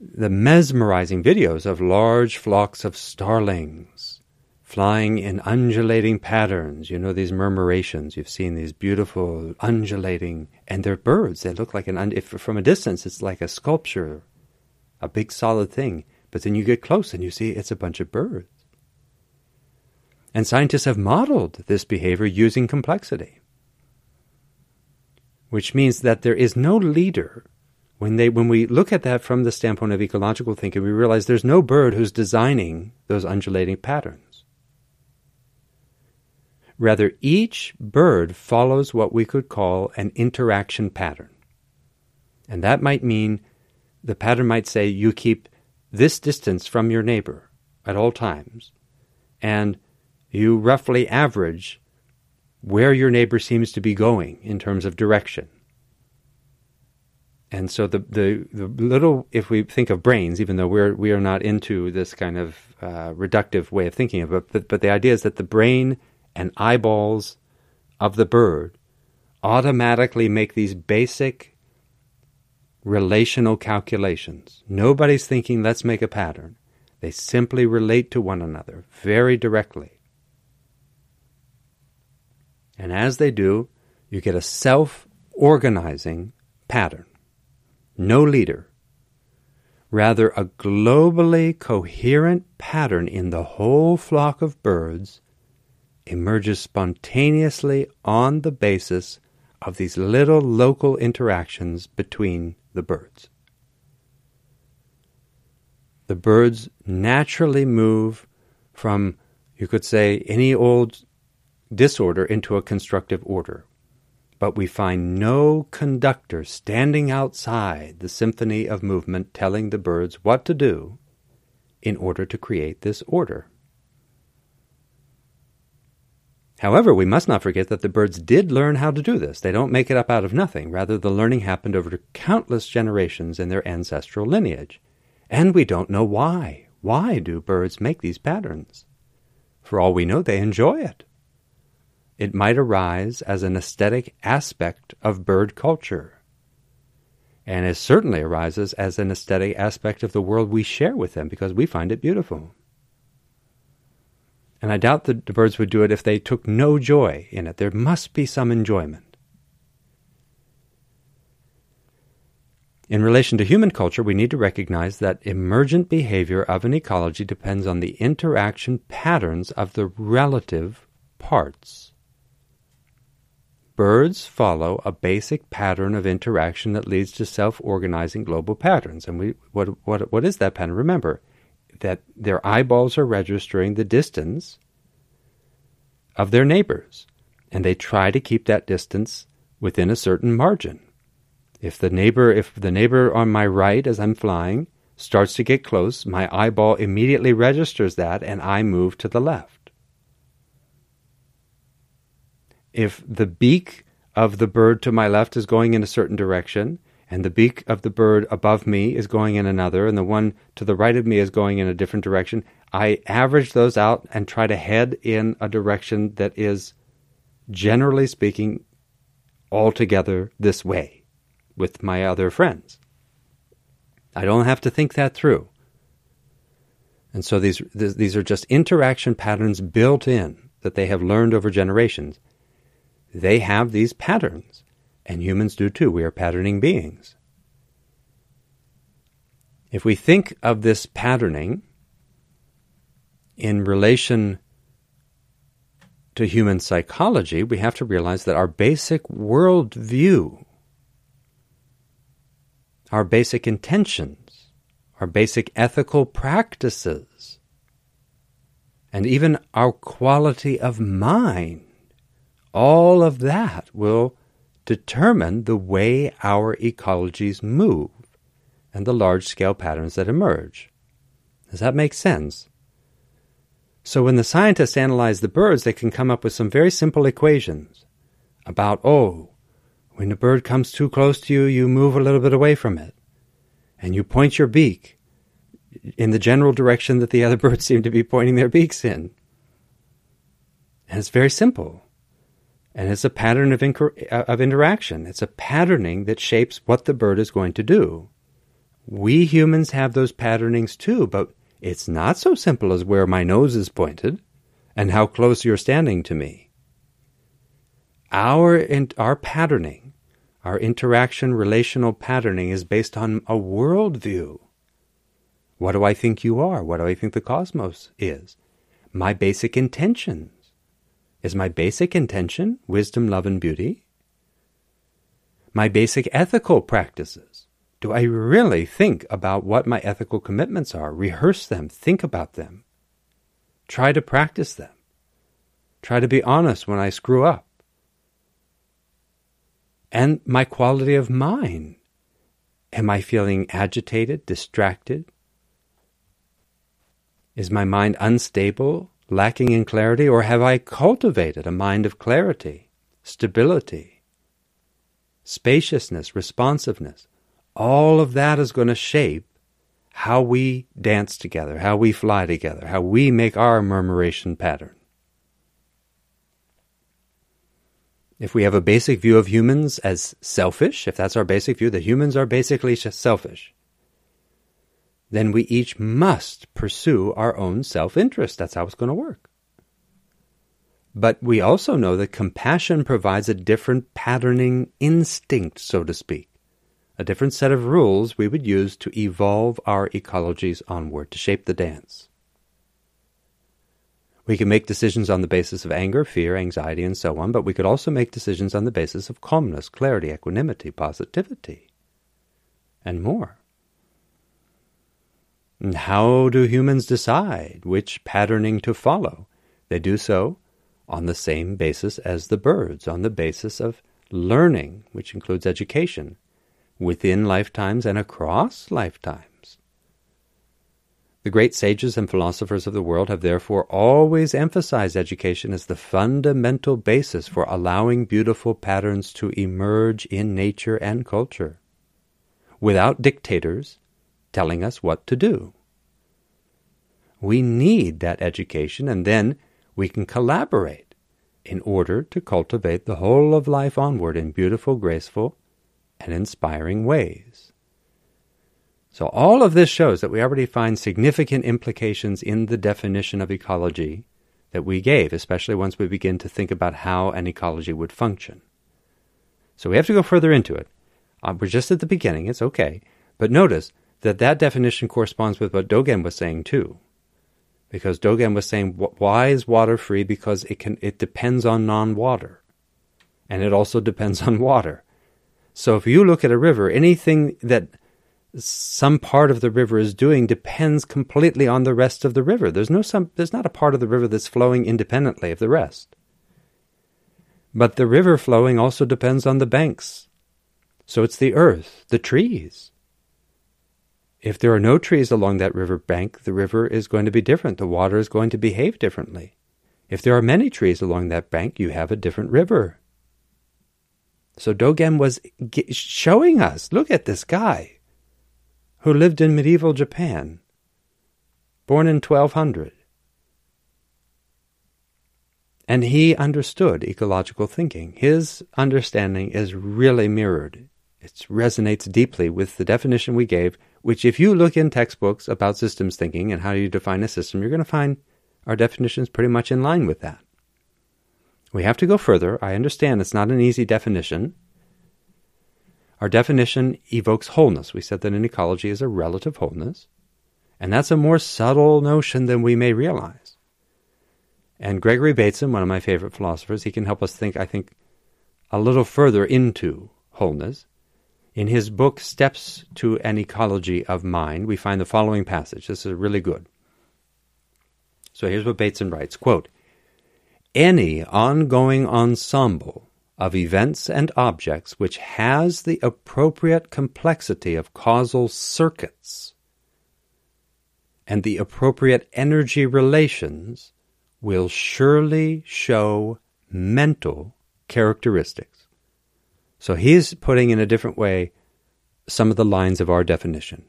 the mesmerizing videos of large flocks of starlings flying in undulating patterns. You know, these murmurations. You've seen these beautiful undulating, and they're birds. They look like an, if from a distance, it's like a sculpture, a big solid thing. But then you get close and you see it's a bunch of birds. And scientists have modeled this behavior using complexity, which means that there is no leader. When, they, when we look at that from the standpoint of ecological thinking, we realize there's no bird who's designing those undulating patterns. Rather, each bird follows what we could call an interaction pattern. And that might mean the pattern might say you keep this distance from your neighbor at all times, and you roughly average where your neighbor seems to be going in terms of direction. And so the, the, the little, if we think of brains, even though we're, we are not into this kind of uh, reductive way of thinking of it, but, but the idea is that the brain and eyeballs of the bird automatically make these basic relational calculations. Nobody's thinking, let's make a pattern. They simply relate to one another very directly. And as they do, you get a self organizing pattern. No leader. Rather, a globally coherent pattern in the whole flock of birds emerges spontaneously on the basis of these little local interactions between the birds. The birds naturally move from, you could say, any old disorder into a constructive order. But we find no conductor standing outside the symphony of movement telling the birds what to do in order to create this order. However, we must not forget that the birds did learn how to do this. They don't make it up out of nothing. Rather, the learning happened over countless generations in their ancestral lineage. And we don't know why. Why do birds make these patterns? For all we know, they enjoy it it might arise as an aesthetic aspect of bird culture. And it certainly arises as an aesthetic aspect of the world we share with them because we find it beautiful. And I doubt that the birds would do it if they took no joy in it. There must be some enjoyment. In relation to human culture, we need to recognize that emergent behavior of an ecology depends on the interaction patterns of the relative parts. Birds follow a basic pattern of interaction that leads to self-organizing global patterns. And we, what, what, what is that pattern? Remember that their eyeballs are registering the distance of their neighbors, and they try to keep that distance within a certain margin. If the neighbor, if the neighbor on my right as I'm flying starts to get close, my eyeball immediately registers that, and I move to the left. If the beak of the bird to my left is going in a certain direction, and the beak of the bird above me is going in another, and the one to the right of me is going in a different direction, I average those out and try to head in a direction that is, generally speaking, altogether this way with my other friends. I don't have to think that through. And so these, these are just interaction patterns built in that they have learned over generations they have these patterns, and humans do too. We are patterning beings. If we think of this patterning in relation to human psychology, we have to realize that our basic worldview, our basic intentions, our basic ethical practices, and even our quality of mind, all of that will determine the way our ecologies move and the large scale patterns that emerge. Does that make sense? So when the scientists analyze the birds, they can come up with some very simple equations about, oh, when a bird comes too close to you, you move a little bit away from it. And you point your beak in the general direction that the other birds seem to be pointing their beaks in. And it's very simple. And it's a pattern of, inc- uh, of interaction. It's a patterning that shapes what the bird is going to do. We humans have those patternings too, but it's not so simple as where my nose is pointed and how close you're standing to me. Our, in, our patterning, our interaction relational patterning is based on a worldview. What do I think you are? What do I think the cosmos is? My basic intentions. Is my basic intention wisdom, love, and beauty? My basic ethical practices. Do I really think about what my ethical commitments are? Rehearse them, think about them. Try to practice them. Try to be honest when I screw up. And my quality of mind. Am I feeling agitated, distracted? Is my mind unstable, lacking in clarity, or have I cultivated a mind of clarity, stability, spaciousness, responsiveness? all of that is going to shape how we dance together, how we fly together, how we make our murmuration pattern. If we have a basic view of humans as selfish, if that's our basic view, that humans are basically selfish, then we each must pursue our own self interest. That's how it's going to work. But we also know that compassion provides a different patterning instinct, so to speak a different set of rules we would use to evolve our ecologies onward, to shape the dance. We can make decisions on the basis of anger, fear, anxiety, and so on, but we could also make decisions on the basis of calmness, clarity, equanimity, positivity, and more. How do humans decide which patterning to follow? They do so on the same basis as the birds, on the basis of learning, which includes education, within lifetimes and across lifetimes. The great sages and philosophers of the world have therefore always emphasized education as the fundamental basis for allowing beautiful patterns to emerge in nature and culture, without dictators telling us what to do. We need that education, and then we can collaborate in order to cultivate the whole of life onward in beautiful, graceful, and inspiring ways. So, all of this shows that we already find significant implications in the definition of ecology that we gave, especially once we begin to think about how an ecology would function. So, we have to go further into it. Uh, we're just at the beginning, it's okay. But notice that that definition corresponds with what Dogen was saying too. Because Dogen was saying, why is water free? Because it, can, it depends on non water. And it also depends on water. So if you look at a river, anything that some part of the river is doing depends completely on the rest of the river. There's no some there's not a part of the river that's flowing independently of the rest. But the river flowing also depends on the banks. So it's the earth, the trees. If there are no trees along that river bank, the river is going to be different. The water is going to behave differently. If there are many trees along that bank, you have a different river. So Dogen was showing us look at this guy who lived in medieval Japan, born in 1200. And he understood ecological thinking. His understanding is really mirrored. It resonates deeply with the definition we gave, which, if you look in textbooks about systems thinking and how you define a system, you're going to find our definitions pretty much in line with that. We have to go further. I understand it's not an easy definition. Our definition evokes wholeness. We said that an ecology is a relative wholeness, and that's a more subtle notion than we may realize. And Gregory Bateson, one of my favorite philosophers, he can help us think, I think, a little further into wholeness. In his book, Steps to an Ecology of Mind, we find the following passage. This is really good. So here's what Bateson writes quote, Any ongoing ensemble of events and objects which has the appropriate complexity of causal circuits and the appropriate energy relations will surely show mental characteristics. So he's putting in a different way some of the lines of our definition.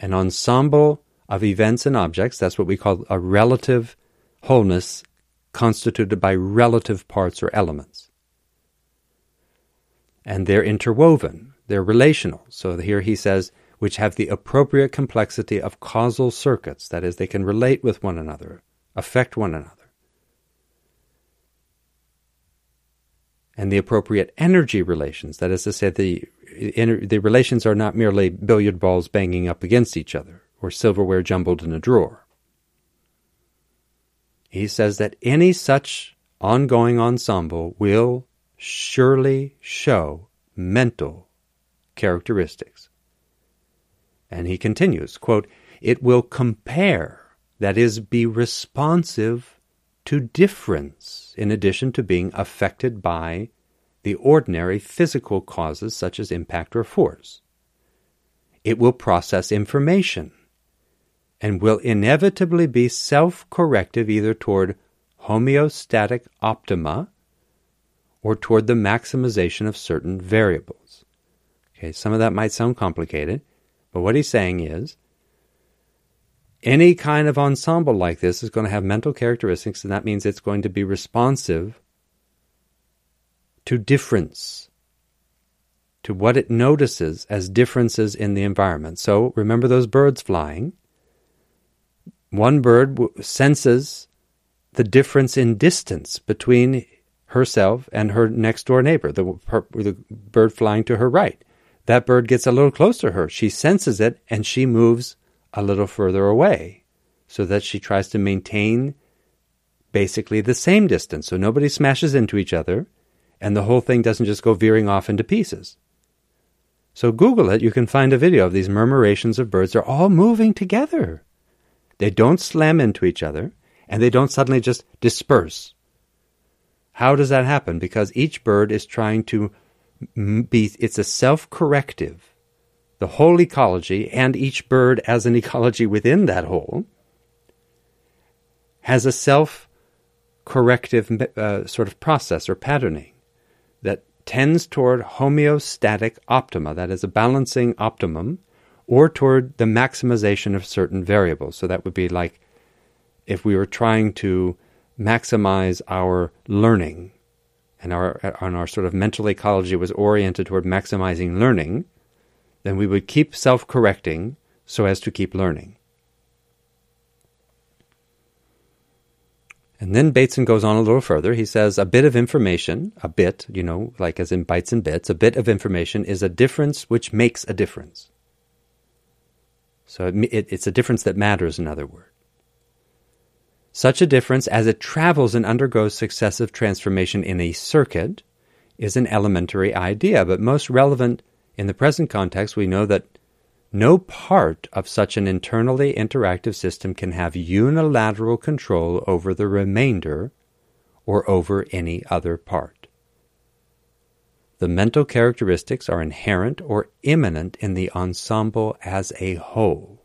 An ensemble of events and objects, that's what we call a relative wholeness constituted by relative parts or elements. And they're interwoven, they're relational. So here he says, which have the appropriate complexity of causal circuits, that is, they can relate with one another, affect one another. And the appropriate energy relations. That is to say, the, the relations are not merely billiard balls banging up against each other or silverware jumbled in a drawer. He says that any such ongoing ensemble will surely show mental characteristics. And he continues, quote, it will compare, that is, be responsive to difference, in addition to being affected by the ordinary physical causes such as impact or force. It will process information and will inevitably be self corrective either toward homeostatic optima or toward the maximization of certain variables. Okay, some of that might sound complicated, but what he's saying is any kind of ensemble like this is going to have mental characteristics, and that means it's going to be responsive to difference, to what it notices as differences in the environment. So remember those birds flying. One bird senses the difference in distance between herself and her next door neighbor, the, her, the bird flying to her right. That bird gets a little closer to her. She senses it and she moves a little further away so that she tries to maintain basically the same distance so nobody smashes into each other and the whole thing doesn't just go veering off into pieces. So Google it, you can find a video of these murmurations of birds. They're all moving together. They don't slam into each other and they don't suddenly just disperse. How does that happen? Because each bird is trying to be, it's a self corrective the whole ecology and each bird as an ecology within that whole has a self corrective uh, sort of process or patterning that tends toward homeostatic optima, that is, a balancing optimum, or toward the maximization of certain variables. So that would be like if we were trying to maximize our learning and our, and our sort of mental ecology was oriented toward maximizing learning, then we would keep self correcting so as to keep learning. And then Bateson goes on a little further. He says a bit of information, a bit, you know, like as in bytes and bits, a bit of information is a difference which makes a difference. So it, it, it's a difference that matters, in other words. Such a difference, as it travels and undergoes successive transformation in a circuit, is an elementary idea, but most relevant in the present context, we know that no part of such an internally interactive system can have unilateral control over the remainder or over any other part. The mental characteristics are inherent or immanent in the ensemble as a whole.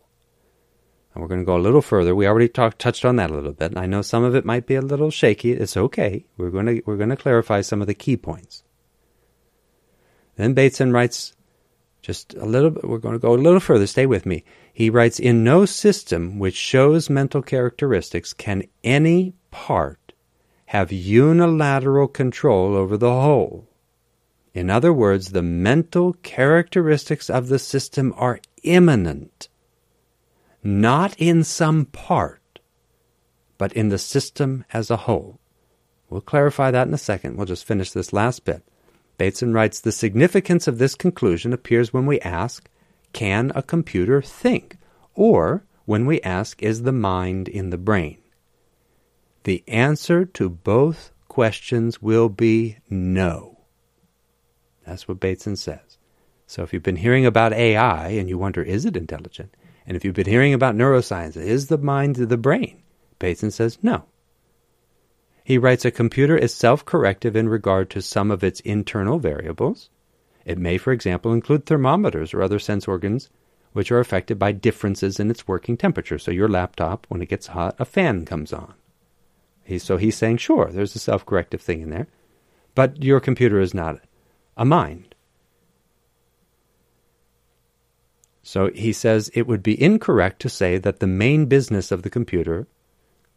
And we're going to go a little further. We already talked, touched on that a little bit. I know some of it might be a little shaky. It's okay. We're going to, we're going to clarify some of the key points. Then Bateson writes just a little bit, we're going to go a little further. Stay with me. He writes In no system which shows mental characteristics can any part have unilateral control over the whole. In other words, the mental characteristics of the system are immanent, not in some part, but in the system as a whole. We'll clarify that in a second. We'll just finish this last bit. Bateson writes The significance of this conclusion appears when we ask, Can a computer think? Or when we ask, Is the mind in the brain? the answer to both questions will be no. That's what Bateson says. So if you've been hearing about AI and you wonder, is it intelligent? And if you've been hearing about neuroscience, is the mind the brain? Bateson says no. He writes a computer is self corrective in regard to some of its internal variables. It may, for example, include thermometers or other sense organs which are affected by differences in its working temperature. So your laptop, when it gets hot, a fan comes on. He, so he's saying, sure, there's a self corrective thing in there, but your computer is not a mind. So he says it would be incorrect to say that the main business of the computer,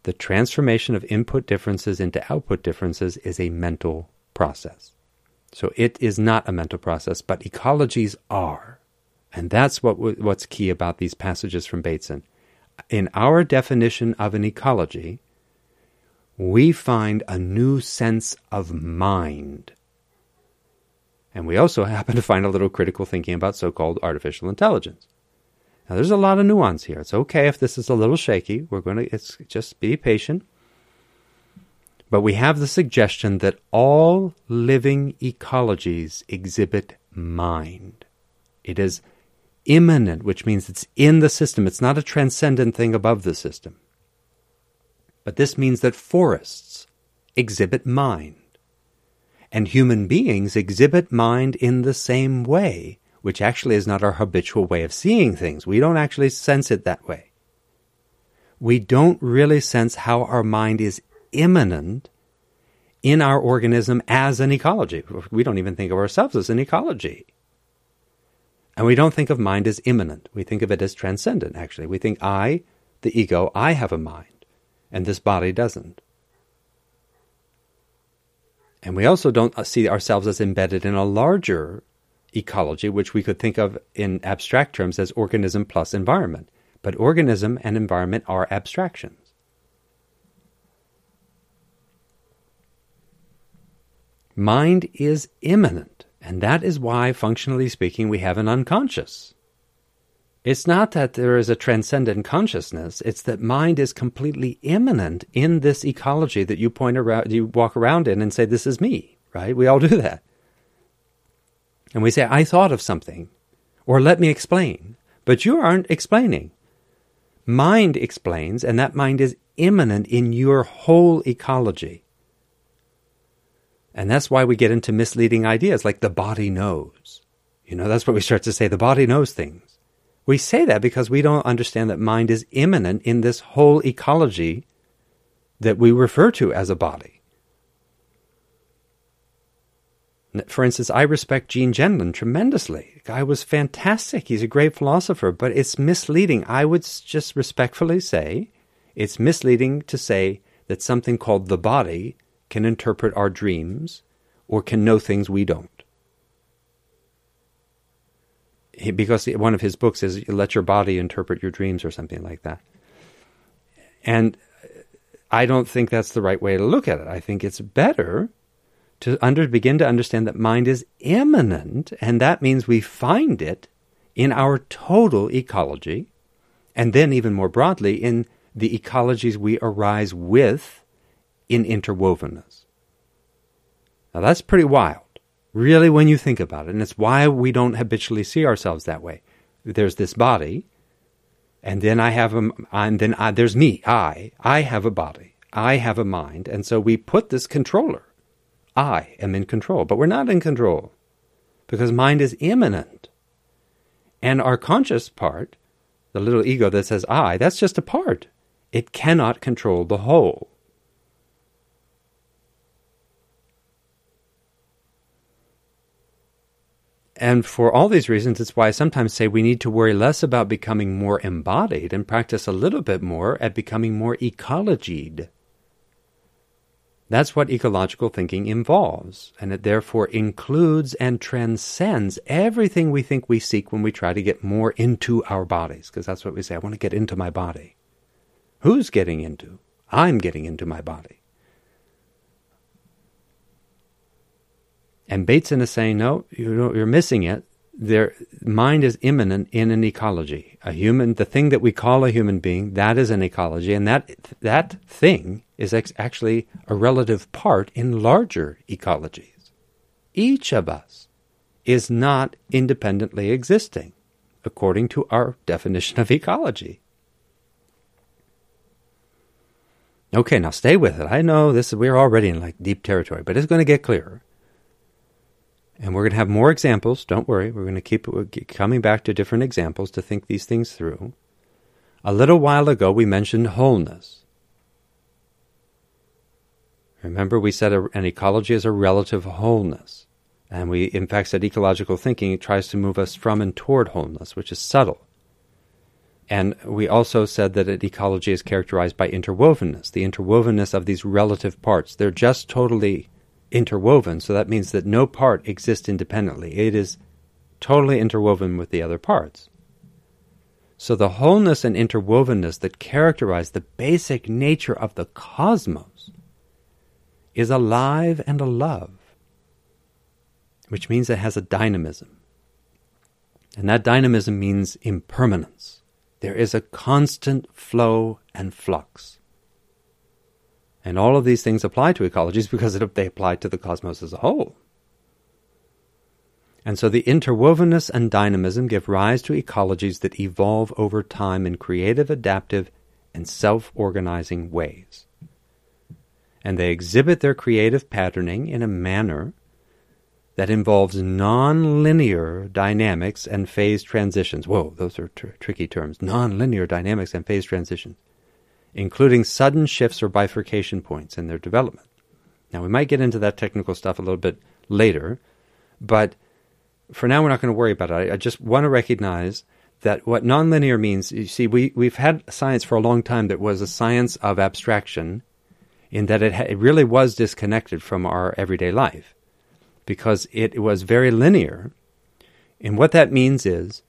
the transformation of input differences into output differences, is a mental process. So it is not a mental process, but ecologies are. And that's what what's key about these passages from Bateson. In our definition of an ecology, we find a new sense of mind. And we also happen to find a little critical thinking about so called artificial intelligence. Now, there's a lot of nuance here. It's okay if this is a little shaky. We're going to it's, just be patient. But we have the suggestion that all living ecologies exhibit mind. It is immanent, which means it's in the system. It's not a transcendent thing above the system. But this means that forests exhibit mind. And human beings exhibit mind in the same way, which actually is not our habitual way of seeing things. We don't actually sense it that way. We don't really sense how our mind is immanent in our organism as an ecology. We don't even think of ourselves as an ecology. And we don't think of mind as immanent. We think of it as transcendent, actually. We think I, the ego, I have a mind and this body doesn't. And we also don't see ourselves as embedded in a larger ecology, which we could think of in abstract terms as organism plus environment. But organism and environment are abstractions. Mind is immanent, and that is why, functionally speaking, we have an unconscious. It's not that there is a transcendent consciousness, it's that mind is completely immanent in this ecology that you point around you walk around in and say, This is me, right? We all do that. And we say, I thought of something, or let me explain. But you aren't explaining. Mind explains, and that mind is immanent in your whole ecology. And that's why we get into misleading ideas like the body knows. You know, that's what we start to say the body knows things. We say that because we don't understand that mind is immanent in this whole ecology that we refer to as a body. For instance, I respect Gene Gendlin tremendously. The guy was fantastic. He's a great philosopher, but it's misleading. I would just respectfully say it's misleading to say that something called the body can interpret our dreams or can know things we don't because one of his books is "Let Your Body Interpret Your Dreams" or something like that. And I don't think that's the right way to look at it. I think it's better to under, begin to understand that mind is immanent, and that means we find it in our total ecology, and then even more broadly in the ecologies we arise with in interwovenness. Now that's pretty wild really when you think about it. And it's why we don't habitually see ourselves that way. There's this body, and then I have a, and then I, there's me, I. I have a body. I have a mind. And so we put this controller. I am in control, but we're not in control because mind is immanent. And our conscious part, the little ego that says I, that's just a part. It cannot control the whole. And for all these reasons, it's why I sometimes say we need to worry less about becoming more embodied and practice a little bit more at becoming more ecologied. That's what ecological thinking involves, and it therefore includes and transcends everything we think we seek when we try to get more into our bodies, because that's what we say I want to get into my body. Who's getting into? I'm getting into my body. And Bateson is saying, no, you're missing it. Their mind is immanent in an ecology. A human, the thing that we call a human being, that is an ecology, and that that thing is ex- actually a relative part in larger ecologies. Each of us is not independently existing according to our definition of ecology. Okay, now stay with it. I know this we're already in like deep territory, but it's going to get clearer. And we're going to have more examples. Don't worry. We're going to keep coming back to different examples to think these things through. A little while ago, we mentioned wholeness. Remember, we said an ecology is a relative wholeness. And we, in fact, said ecological thinking tries to move us from and toward wholeness, which is subtle. And we also said that an ecology is characterized by interwovenness, the interwovenness of these relative parts. They're just totally interwoven, so that means that no part exists independently. It is totally interwoven with the other parts. So the wholeness and interwovenness that characterize the basic nature of the cosmos is alive and alive, which means it has a dynamism. And that dynamism means impermanence. There is a constant flow and flux. And all of these things apply to ecologies because they apply to the cosmos as a whole. And so the interwovenness and dynamism give rise to ecologies that evolve over time in creative, adaptive, and self organizing ways. And they exhibit their creative patterning in a manner that involves non-linear dynamics and phase transitions. Whoa, those are tr- tricky terms. Non-linear dynamics and phase transitions including sudden shifts or bifurcation points in their development. Now, we might get into that technical stuff a little bit later, but for now, we're not going to worry about it. I, just want to recognize that what nonlinear means, you see, we, we've had science for a long time that was a science of abstraction in that it, ha- it really was disconnected from our everyday life because it was very linear. And what that means is,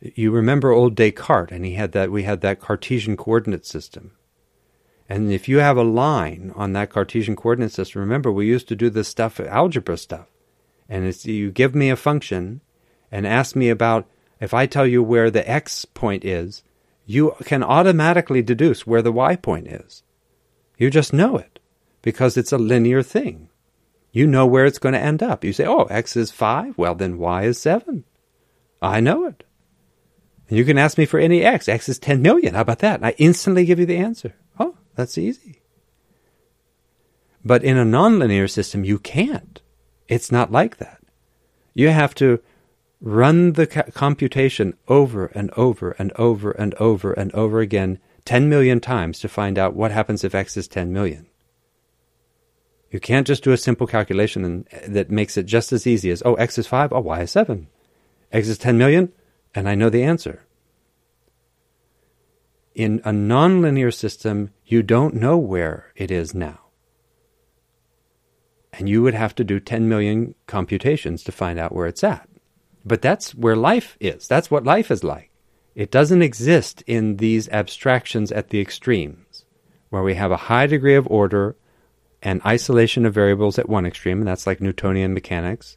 you remember old Descartes, and he had that, we had that Cartesian coordinate system. And if you have a line on that Cartesian coordinate system, remember we used to do this stuff, algebra stuff. And it's, you give me a function and ask me about, if I tell you where the x point is, you can automatically deduce where the y point is. You just know it because it's a linear thing. You know where it's going to end up. You say, oh, x is 5. Well, then y is 7. I know it. And you can ask me for any x. x is 10 million. How about that? And I instantly give you the answer. That's easy. But in a nonlinear system, you can't. It's not like that. You have to run the ca- computation over and over and over and over and over again 10 million times to find out what happens if x is 10 million. You can't just do a simple calculation and, uh, that makes it just as easy as, oh, x is 5, oh, y is 7. x is 10 million, and I know the answer in a nonlinear system, you don't know where it is now. And you would have to do 10 million computations to find out where it's at. But that's where life is. That's what life is like. It doesn't exist in these abstractions at the extremes, where we have a high degree of order and isolation of variables at one extreme, and that's like Newtonian mechanics.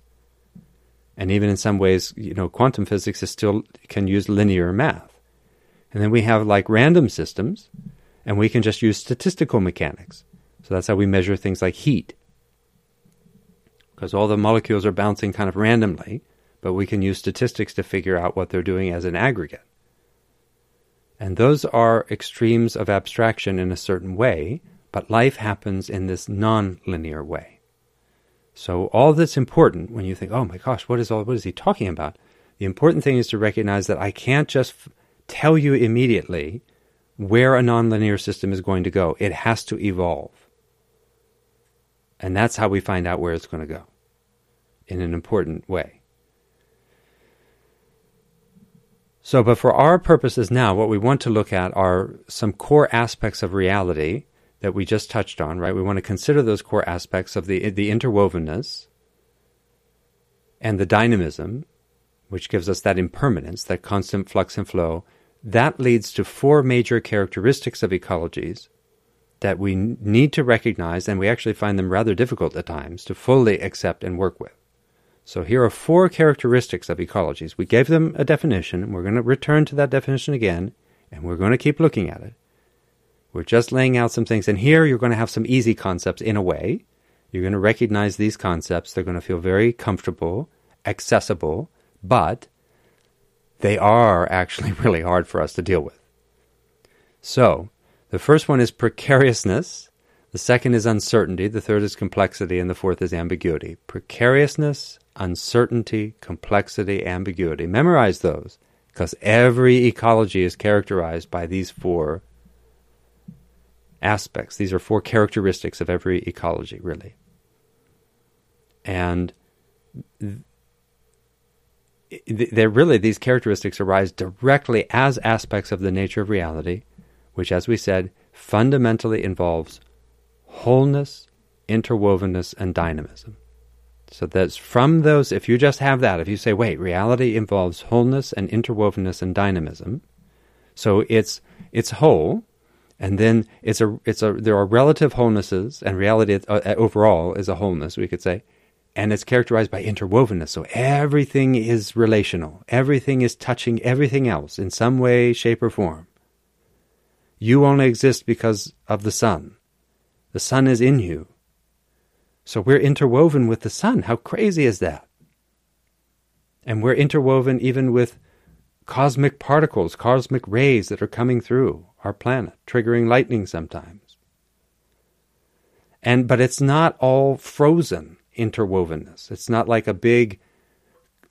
And even in some ways, you know, quantum physics is still can use linear math. And then we have like random systems, and we can just use statistical mechanics. So that's how we measure things like heat. Because all the molecules are bouncing kind of randomly, but we can use statistics to figure out what they're doing as an aggregate. And those are extremes of abstraction in a certain way, but life happens in this non-linear way. So all that's important when you think, "Oh my gosh, what is all what is he talking about?" The important thing is to recognize that I can't just tell you immediately where a nonlinear system is going to go. It has to evolve. And that's how we find out where it's going to go in an important way. So, but for our purposes now, what we want to look at are some core aspects of reality that we just touched on, right? We want to consider those core aspects of the, the interwovenness and the dynamism, which gives us that impermanence, that constant flux and flow, that leads to four major characteristics of ecologies that we need to recognize, and we actually find them rather difficult at times to fully accept and work with. So here are four characteristics of ecologies. We gave them a definition, and we're going to return to that definition again, and we're going to keep looking at it. We're just laying out some things. And here you're going to have some easy concepts in a way. You're going to recognize these concepts. They're going to feel very comfortable, accessible, but they are actually really hard for us to deal with. So, the first one is precariousness. The second is uncertainty. The third is complexity. And the fourth is ambiguity. Precariousness, uncertainty, complexity, ambiguity. Memorize those because every ecology is characterized by these four aspects. These are four characteristics of every ecology, really. And they're really, these characteristics arise directly as aspects of the nature of reality, which, as we said, fundamentally involves wholeness, interwovenness, and dynamism. So that's from those, if you just have that, if you say, wait, reality involves wholeness and interwovenness and dynamism, so it's it's whole, and then it's a it's a there are relative wholenesses, and reality uh, overall is a wholeness, we could say, and it's characterized by interwovenness. So everything is relational, everything is touching everything else in some way, shape, or form. You only exist because of the sun. The sun is in you. So we're interwoven with the sun. How crazy is that? And we're interwoven even with cosmic particles, cosmic rays that are coming through our planet, triggering lightning sometimes. And but it's not all frozen interwovenness. It's not like a big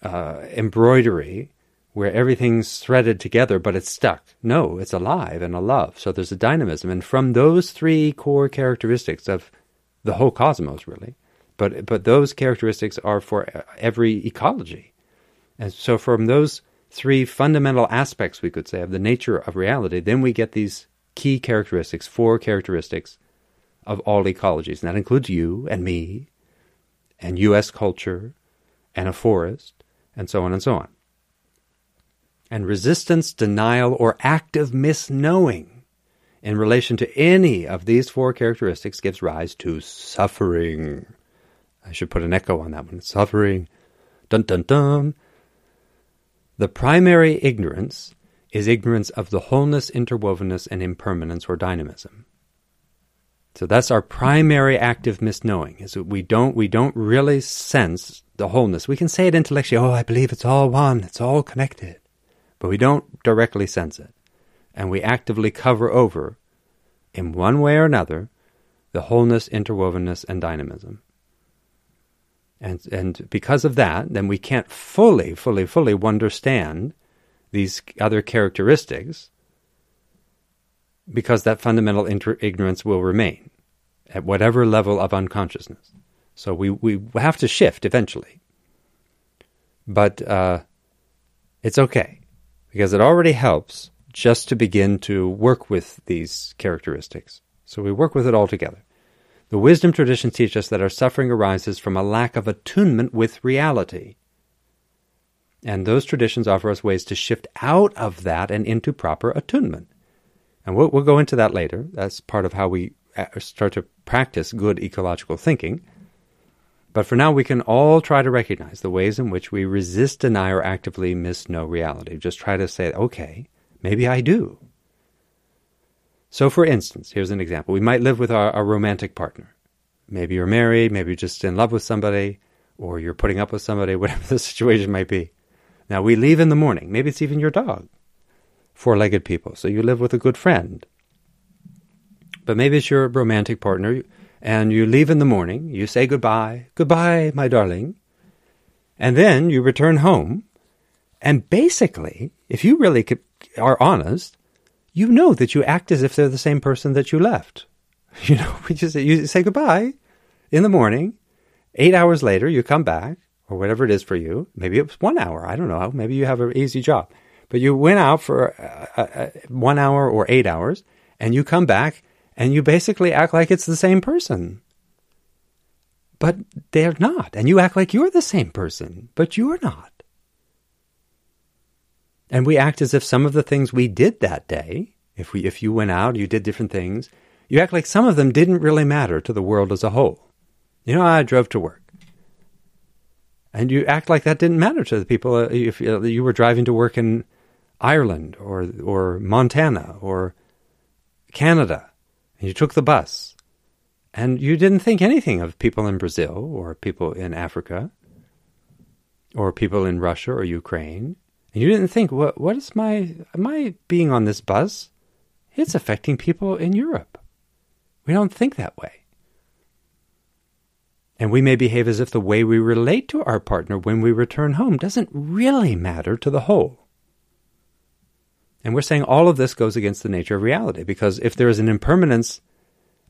uh, embroidery where everything's threaded together, but it's stuck. No, it's alive and alive. So there's a dynamism, and from those three core characteristics of the whole cosmos, really, but but those characteristics are for every ecology, and so from those three fundamental aspects, we could say, of the nature of reality, then we get these key characteristics, four characteristics of all ecologies. And that includes you and me, and U.S. culture, and a forest, and so on and so on. And resistance, denial, or active misknowing in relation to any of these four characteristics gives rise to suffering. I should put an echo on that one. Suffering. Dun dun dun. The primary ignorance is ignorance of the wholeness, interwovenness, and impermanence or dynamism. So that's our primary active misknowing, is we don't we don't really sense the wholeness. We can say it intellectually, oh, I believe it's all one, it's all connected. But we don't directly sense it. And we actively cover over, in one way or another, the wholeness, interwovenness, and dynamism. And, and because of that, then we can't fully, fully, fully understand these other characteristics because that fundamental inter- ignorance will remain at whatever level of unconsciousness. So we, we have to shift eventually. But uh, it's okay because it already helps just to begin to work with these characteristics. So we work with it all together. The wisdom traditions teach us that our suffering arises from a lack of attunement with reality. And those traditions offer us ways to shift out of that and into proper attunement. And we'll, we'll go into that later. That's part of how we start to practice good ecological thinking. But for now, we can all try to recognize the ways in which we resist, deny, or actively misknow reality. Just try to say, okay, maybe I do. So, for instance, here's an example. We might live with our, our romantic partner. Maybe you're married, maybe you're just in love with somebody, or you're putting up with somebody, whatever the situation might be. Now, we leave in the morning. Maybe it's even your dog. Four legged people. So, you live with a good friend. But maybe it's your romantic partner, and you leave in the morning. You say goodbye. Goodbye, my darling. And then you return home. And basically, if you really could, are honest, you know that you act as if they're the same person that you left. You know, we just you say goodbye in the morning. Eight hours later, you come back, or whatever it is for you. Maybe it was one hour. I don't know. Maybe you have an easy job, but you went out for uh, uh, one hour or eight hours, and you come back, and you basically act like it's the same person. But they're not, and you act like you're the same person, but you're not. And we act as if some of the things we did that day, if we if you went out, you did different things, you act like some of them didn't really matter to the world as a whole. You know, I drove to work. And you act like that didn't matter to the people uh, if uh, you were driving to work in Ireland or or Montana or Canada. You took the bus, and you didn't think anything of people in Brazil or people in Africa or people in Russia or Ukraine, and you didn't think, what, what is my, I being on this bus? It's affecting people in Europe. We don't think that way. And we may behave as if the way we relate to our partner when we return home doesn't really matter to the whole. And we're saying all of this goes against the nature of reality because if there is an impermanence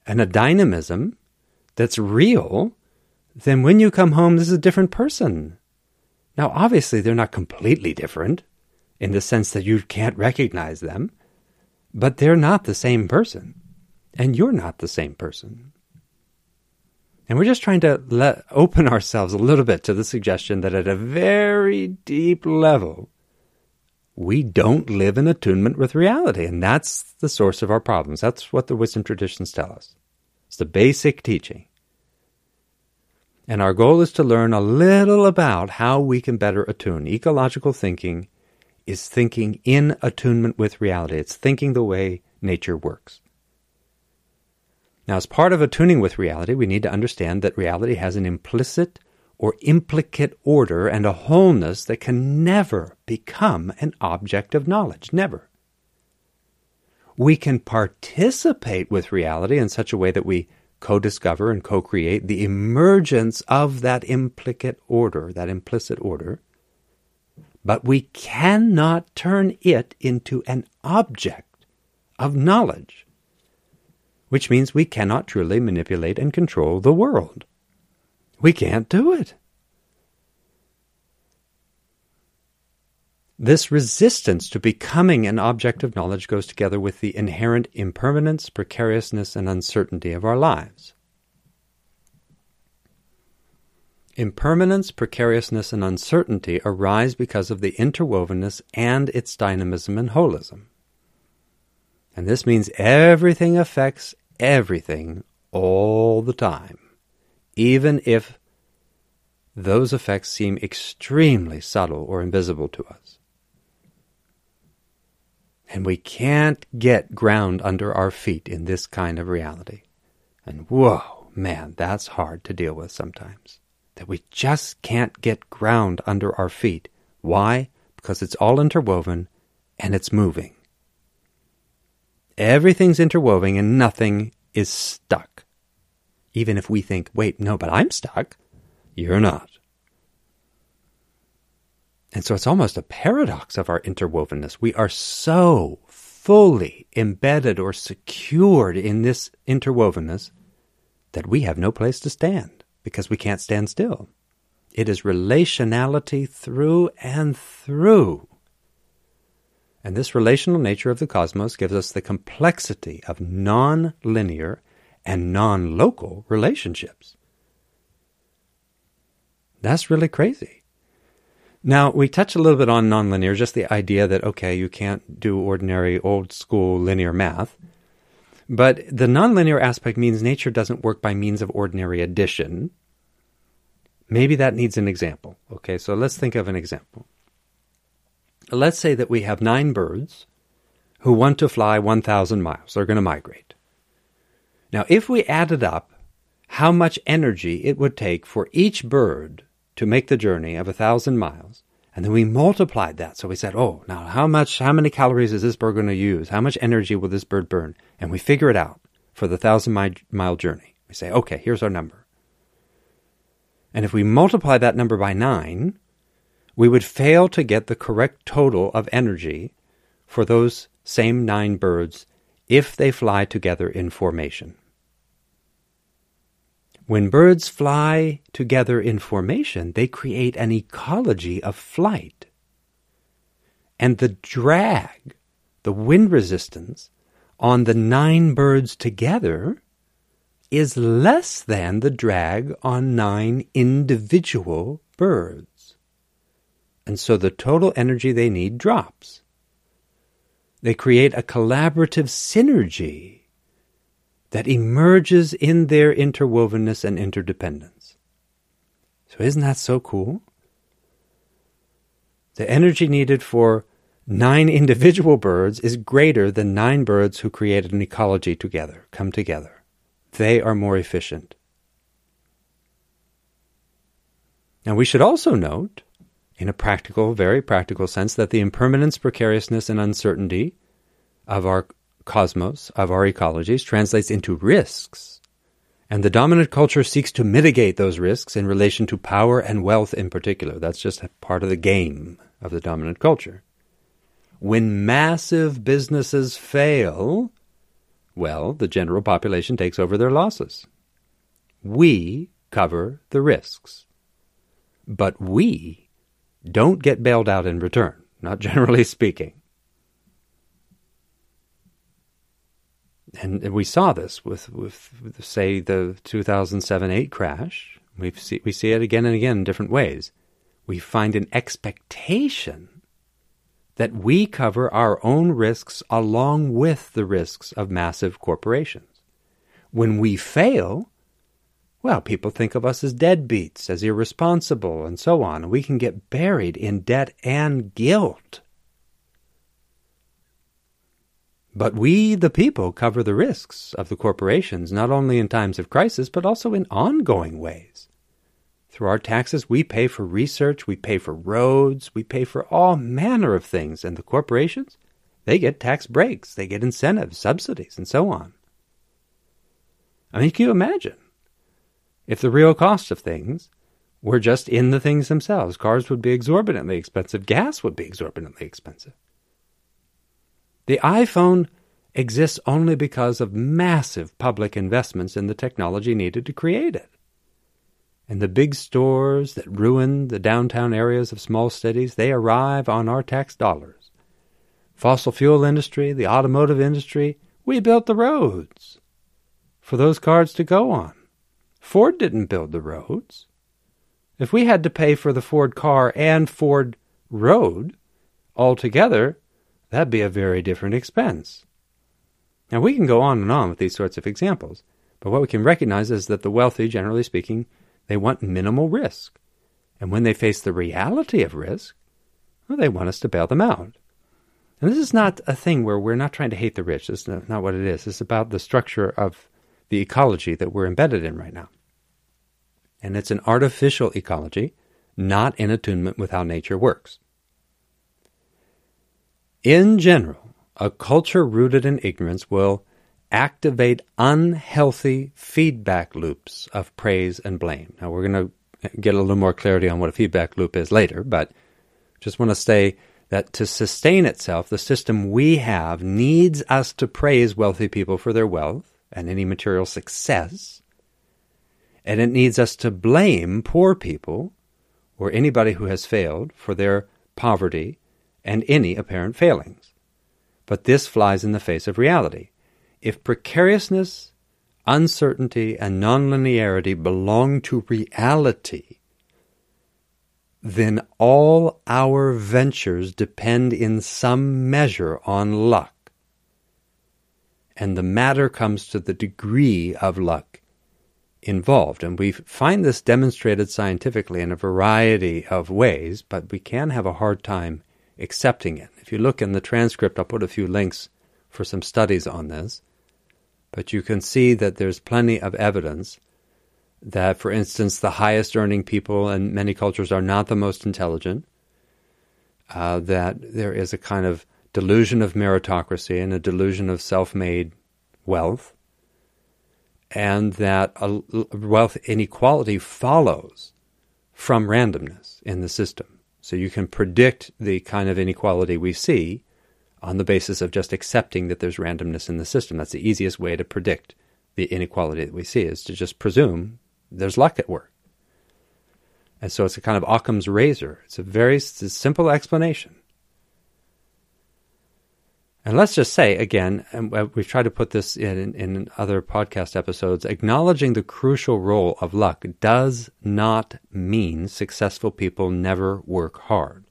and a dynamism that's real, then when you come home, this is a different person. Now, obviously, they're not completely different in the sense that you can't recognize them, but they're not the same person, and you're not the same person. And we're just trying to let, open ourselves a little bit to the suggestion that at a very deep level, we don't live in attunement with reality. And that's the source of our problems. That's what the wisdom traditions tell us. It's the basic teaching. And our goal is to learn a little about how we can better attune. Ecological thinking is thinking in attunement with reality, it's thinking the way nature works. Now, as part of attuning with reality, we need to understand that reality has an implicit or implicate order and a wholeness that can never become an object of knowledge. Never. We can participate with reality in such a way that we co discover and co create the emergence of that implicate order, that implicit order, but we cannot turn it into an object of knowledge which means we cannot truly manipulate and control the world. We can't do it. This resistance to becoming an object of knowledge goes together with the inherent impermanence, precariousness, and uncertainty of our lives. Impermanence, precariousness, and uncertainty arise because of the interwovenness and its dynamism and holism. And this means everything affects everything all the time, even if those effects seem extremely subtle or invisible to us. And we can't get ground under our feet in this kind of reality. And whoa, man, that's hard to deal with sometimes. That we just can't get ground under our feet. Why? Because it's all interwoven and it's moving. Everything's interwoven and nothing is stuck. Even if we think, wait, no, but I'm stuck, you're not. And so it's almost a paradox of our interwovenness. We are so fully embedded or secured in this interwovenness that we have no place to stand because we can't stand still. It is relationality through and through. And this relational nature of the cosmos gives us the complexity of non linear and non local relationships. That's really crazy. Now, we touch a little bit on nonlinear, just the idea that, okay, you can't do ordinary old school linear math. But the nonlinear aspect means nature doesn't work by means of ordinary addition. Maybe that needs an example. Okay, so let's think of an example let's say that we have nine birds who want to fly 1,000 miles. They're going to migrate. Now, if we added up how much energy it would take for each bird to make the journey of a thousand miles, and then we multiplied that. So we said, oh, now how much, how many calories is this bird going to use? How much energy will this bird burn? And we figure it out for the thousand mile journey. We say, okay, here's our number. And if we multiply that number by nine, we would fail to get the correct total of energy for those same nine birds if they fly together in formation. When birds fly together in formation, they create an ecology of flight. And the drag, the wind resistance, on the nine birds together is less than the drag on nine individual birds and so the total energy they need drops. They create a collaborative synergy that emerges in their interwovenness and interdependence. So, isn't that so cool? The energy needed for nine individual birds is greater than nine birds who created an ecology together, come together. They are more efficient. Now, we should also note, in a practical, very practical sense, that the impermanence, precariousness, and uncertainty of our cosmos, of our ecologies, translates into risks. And the dominant culture seeks to mitigate those risks in relation to power and wealth in particular. That's just part of the game of the dominant culture. When massive businesses fail, well, the general population takes over their losses. We cover the risks. But we don't get bailed out in return, not generally speaking. And we saw this with, with, say, the 2007-8 crash. we see, we see it again and again in different ways. We find an expectation that we cover our own risks along with the risks of massive corporations. When we fail, well, people think of us as deadbeats, as irresponsible, and so on. We can get buried in debt and guilt. But we, the people, cover the risks of the corporations, not only in times of crisis, but also in ongoing ways. Through our taxes, we pay for research, we pay for roads, we pay for all manner of things. And the corporations, they get tax breaks, they get incentives, subsidies, and so on. I mean, can you imagine? If the real cost of things were just in the things themselves, cars would be exorbitantly expensive, gas would be exorbitantly expensive. The iPhone exists only because of massive public investments in the technology needed to create it. And the big stores that ruin the downtown areas of small cities, they arrive on our tax dollars. Fossil fuel industry, the automotive industry, we built the roads for those cars to go on. Ford didn't build the roads. If we had to pay for the Ford car and Ford road altogether, that'd be a very different expense. Now, we can go on and on with these sorts of examples, but what we can recognize is that the wealthy, generally speaking, they want minimal risk. And when they face the reality of risk, well, they want us to bail them out. And this is not a thing where we're not trying to hate the rich. This is not what it is. It's about the structure of the ecology that we're embedded in right now. And it's an artificial ecology, not in attunement with how nature works. In general, a culture rooted in ignorance will activate unhealthy feedback loops of praise and blame. Now, we're going to get a little more clarity on what a feedback loop is later, but just want to say that to sustain itself, the system we have needs us to praise wealthy people for their wealth and any material success. And it needs us to blame poor people or anybody who has failed for their poverty and any apparent failings. But this flies in the face of reality. If precariousness, uncertainty, and nonlinearity belong to reality, then all our ventures depend in some measure on luck and the matter comes to the degree of luck involved. And we find this demonstrated scientifically in a variety of ways, but we can have a hard time accepting it. If you look in the transcript, I'll put a few links for some studies on this. But you can see that there's plenty of evidence that, for instance, the highest earning people in many cultures are not the most intelligent, uh, that there is a kind of delusion of meritocracy and a delusion of self made wealth, and that a wealth inequality follows from randomness in the system. So you can predict the kind of inequality we see on the basis of just accepting that there's randomness in the system. That's the easiest way to predict the inequality that we see is to just presume there's luck at work. And so it's a kind of Occam's razor. It's a very it's a simple explanation. And let's just say again, and uh, we've tried to put this in, in other podcast episodes, acknowledging the crucial role of luck does not mean successful people never work hard.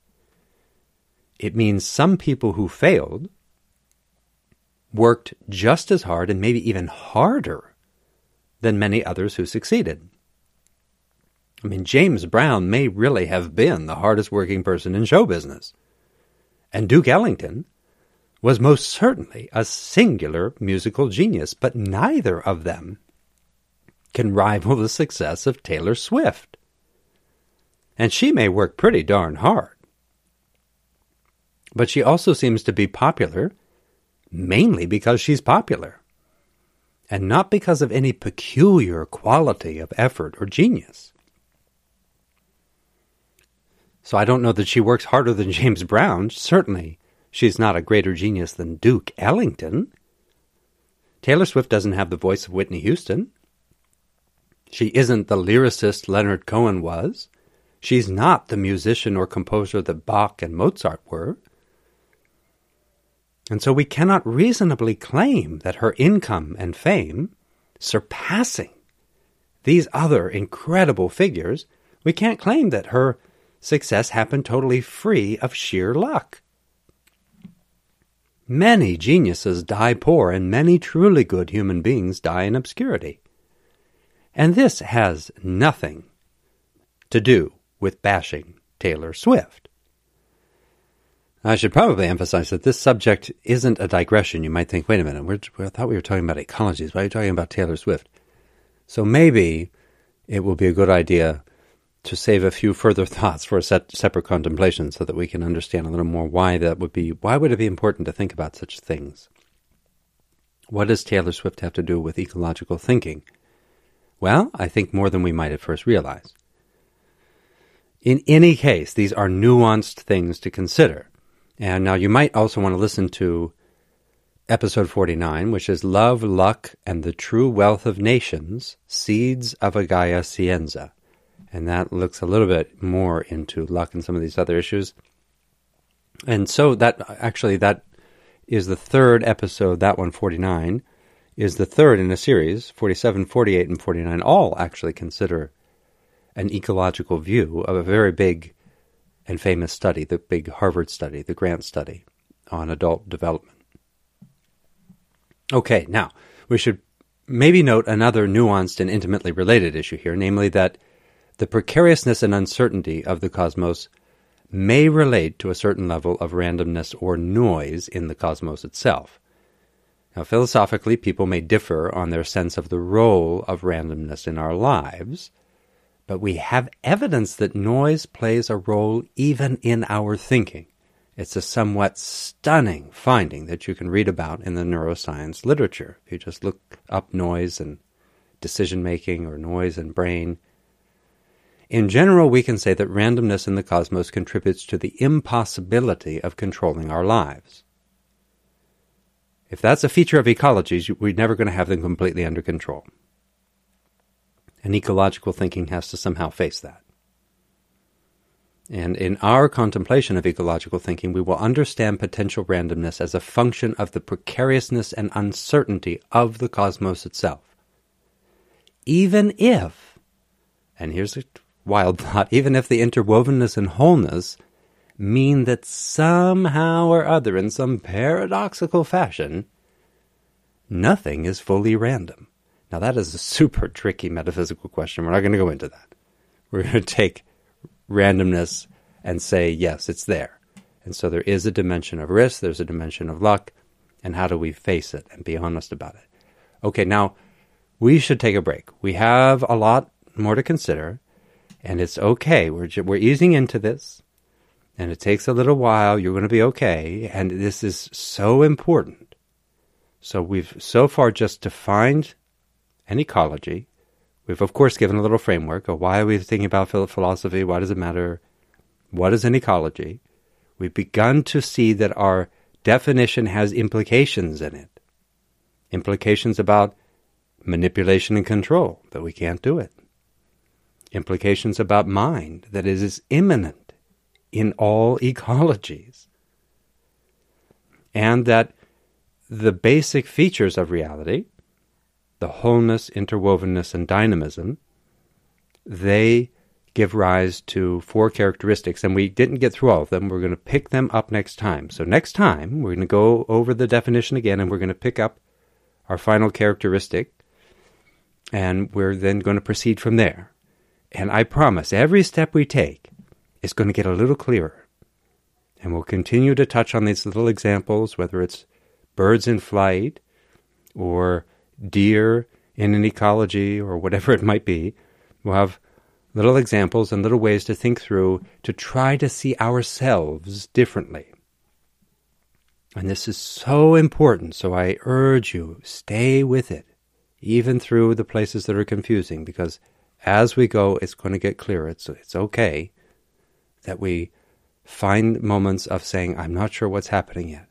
It means some people who failed worked just as hard and maybe even harder than many others who succeeded. I mean, James Brown may really have been the hardest working person in show business. And Duke Ellington was most certainly a singular musical genius, but neither of them can rival the success of Taylor Swift. And she may work pretty darn hard. But she also seems to be popular mainly because she's popular, and not because of any peculiar quality of effort or genius. So I don't know that she works harder than James Brown. Certainly, she's not a greater genius than Duke Ellington. Taylor Swift doesn't have the voice of Whitney Houston. She isn't the lyricist Leonard Cohen was. She's not the musician or composer that Bach and Mozart were. And so we cannot reasonably claim that her income and fame, surpassing these other incredible figures, we can't claim that her success happened totally free of sheer luck. Many geniuses die poor, and many truly good human beings die in obscurity. And this has nothing to do with bashing Taylor Swift. I should probably emphasize that this subject isn't a digression. You might think, wait a minute, we're, I thought we were talking about ecologies. Why are you talking about Taylor Swift? So maybe it will be a good idea to save a few further thoughts for a set, separate contemplation so that we can understand a little more why that would be, why would it be important to think about such things? What does Taylor Swift have to do with ecological thinking? Well, I think more than we might at first realize. In any case, these are nuanced things to consider. And now you might also want to listen to episode 49, which is Love, Luck, and the True Wealth of Nations Seeds of a Gaia Scienza. And that looks a little bit more into luck and some of these other issues. And so that actually, that is the third episode, that one, 49, is the third in a series. 47, 48, and 49 all actually consider an ecological view of a very big and famous study, the big Harvard study, the Grant study on adult development. Okay, now we should maybe note another nuanced and intimately related issue here, namely that the precariousness and uncertainty of the cosmos may relate to a certain level of randomness or noise in the cosmos itself. Now, philosophically, people may differ on their sense of the role of randomness in our lives, but we have evidence that noise plays a role even in our thinking. It's a somewhat stunning finding that you can read about in the neuroscience literature. If you just look up noise and decision making or noise and brain. In general, we can say that randomness in the cosmos contributes to the impossibility of controlling our lives. If that's a feature of ecologies, we're never going to have them completely under control. And ecological thinking has to somehow face that. And in our contemplation of ecological thinking, we will understand potential randomness as a function of the precariousness and uncertainty of the cosmos itself. Even if, and here's a wild thought, even if the interwovenness and wholeness mean that somehow or other, in some paradoxical fashion, nothing is fully random. Now, that is a super tricky metaphysical question. We're not going to go into that. We're going to take randomness and say, yes, it's there. And so there is a dimension of risk, there's a dimension of luck, and how do we face it and be honest about it? Okay, now we should take a break. We have a lot more to consider, and it's okay. We're, we're easing into this, and it takes a little while. You're going to be okay, and this is so important. So we've so far just defined an ecology. We've, of course, given a little framework of why are we thinking about philosophy? Why does it matter? What is an ecology? We've begun to see that our definition has implications in it. Implications about manipulation and control, that we can't do it. Implications about mind, that is, immanent in all ecologies. And that the basic features of reality the wholeness, interwovenness, and dynamism, they give rise to four characteristics, and we didn't get through all of them. We're going to pick them up next time. So, next time, we're going to go over the definition again, and we're going to pick up our final characteristic, and we're then going to proceed from there. And I promise, every step we take is going to get a little clearer. And we'll continue to touch on these little examples, whether it's birds in flight or deer in an ecology or whatever it might be. We'll have little examples and little ways to think through to try to see ourselves differently. And this is so important, so I urge you, stay with it, even through the places that are confusing, because as we go, it's going to get clearer. It's, it's okay that we find moments of saying, I'm not sure what's happening yet.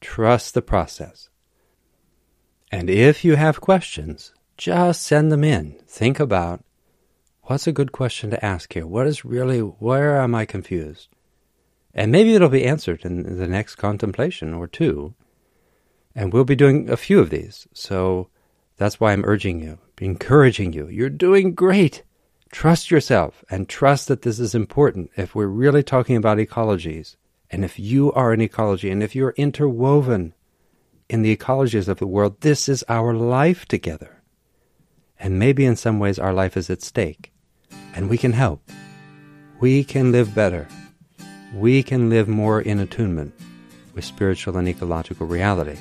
Trust the process. And if you have questions, just send them in. Think about what's a good question to ask here? What is really, where am I confused? And maybe it'll be answered in the next contemplation or two. And we'll be doing a few of these. So that's why I'm urging you, encouraging you. You're doing great. Trust yourself and trust that this is important if we're really talking about ecologies. And if you are an ecology and if you're interwoven in the ecologies of the world, this is our life together. And maybe in some ways our life is at stake. And we can help. We can live better. We can live more in attunement with spiritual and ecological reality.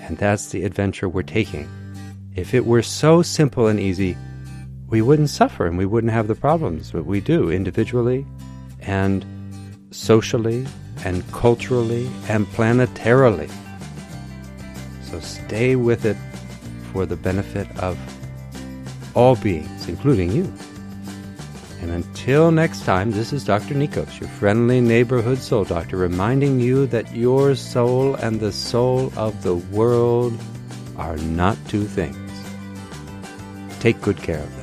And that's the adventure we're taking. If it were so simple and easy, we wouldn't suffer and we wouldn't have the problems that we do individually and socially and culturally and planetarily. So stay with it for the benefit of all beings, including you. And until next time, this is Dr. Nikos, your friendly neighborhood soul doctor, reminding you that your soul and the soul of the world are not two things. Take good care of them.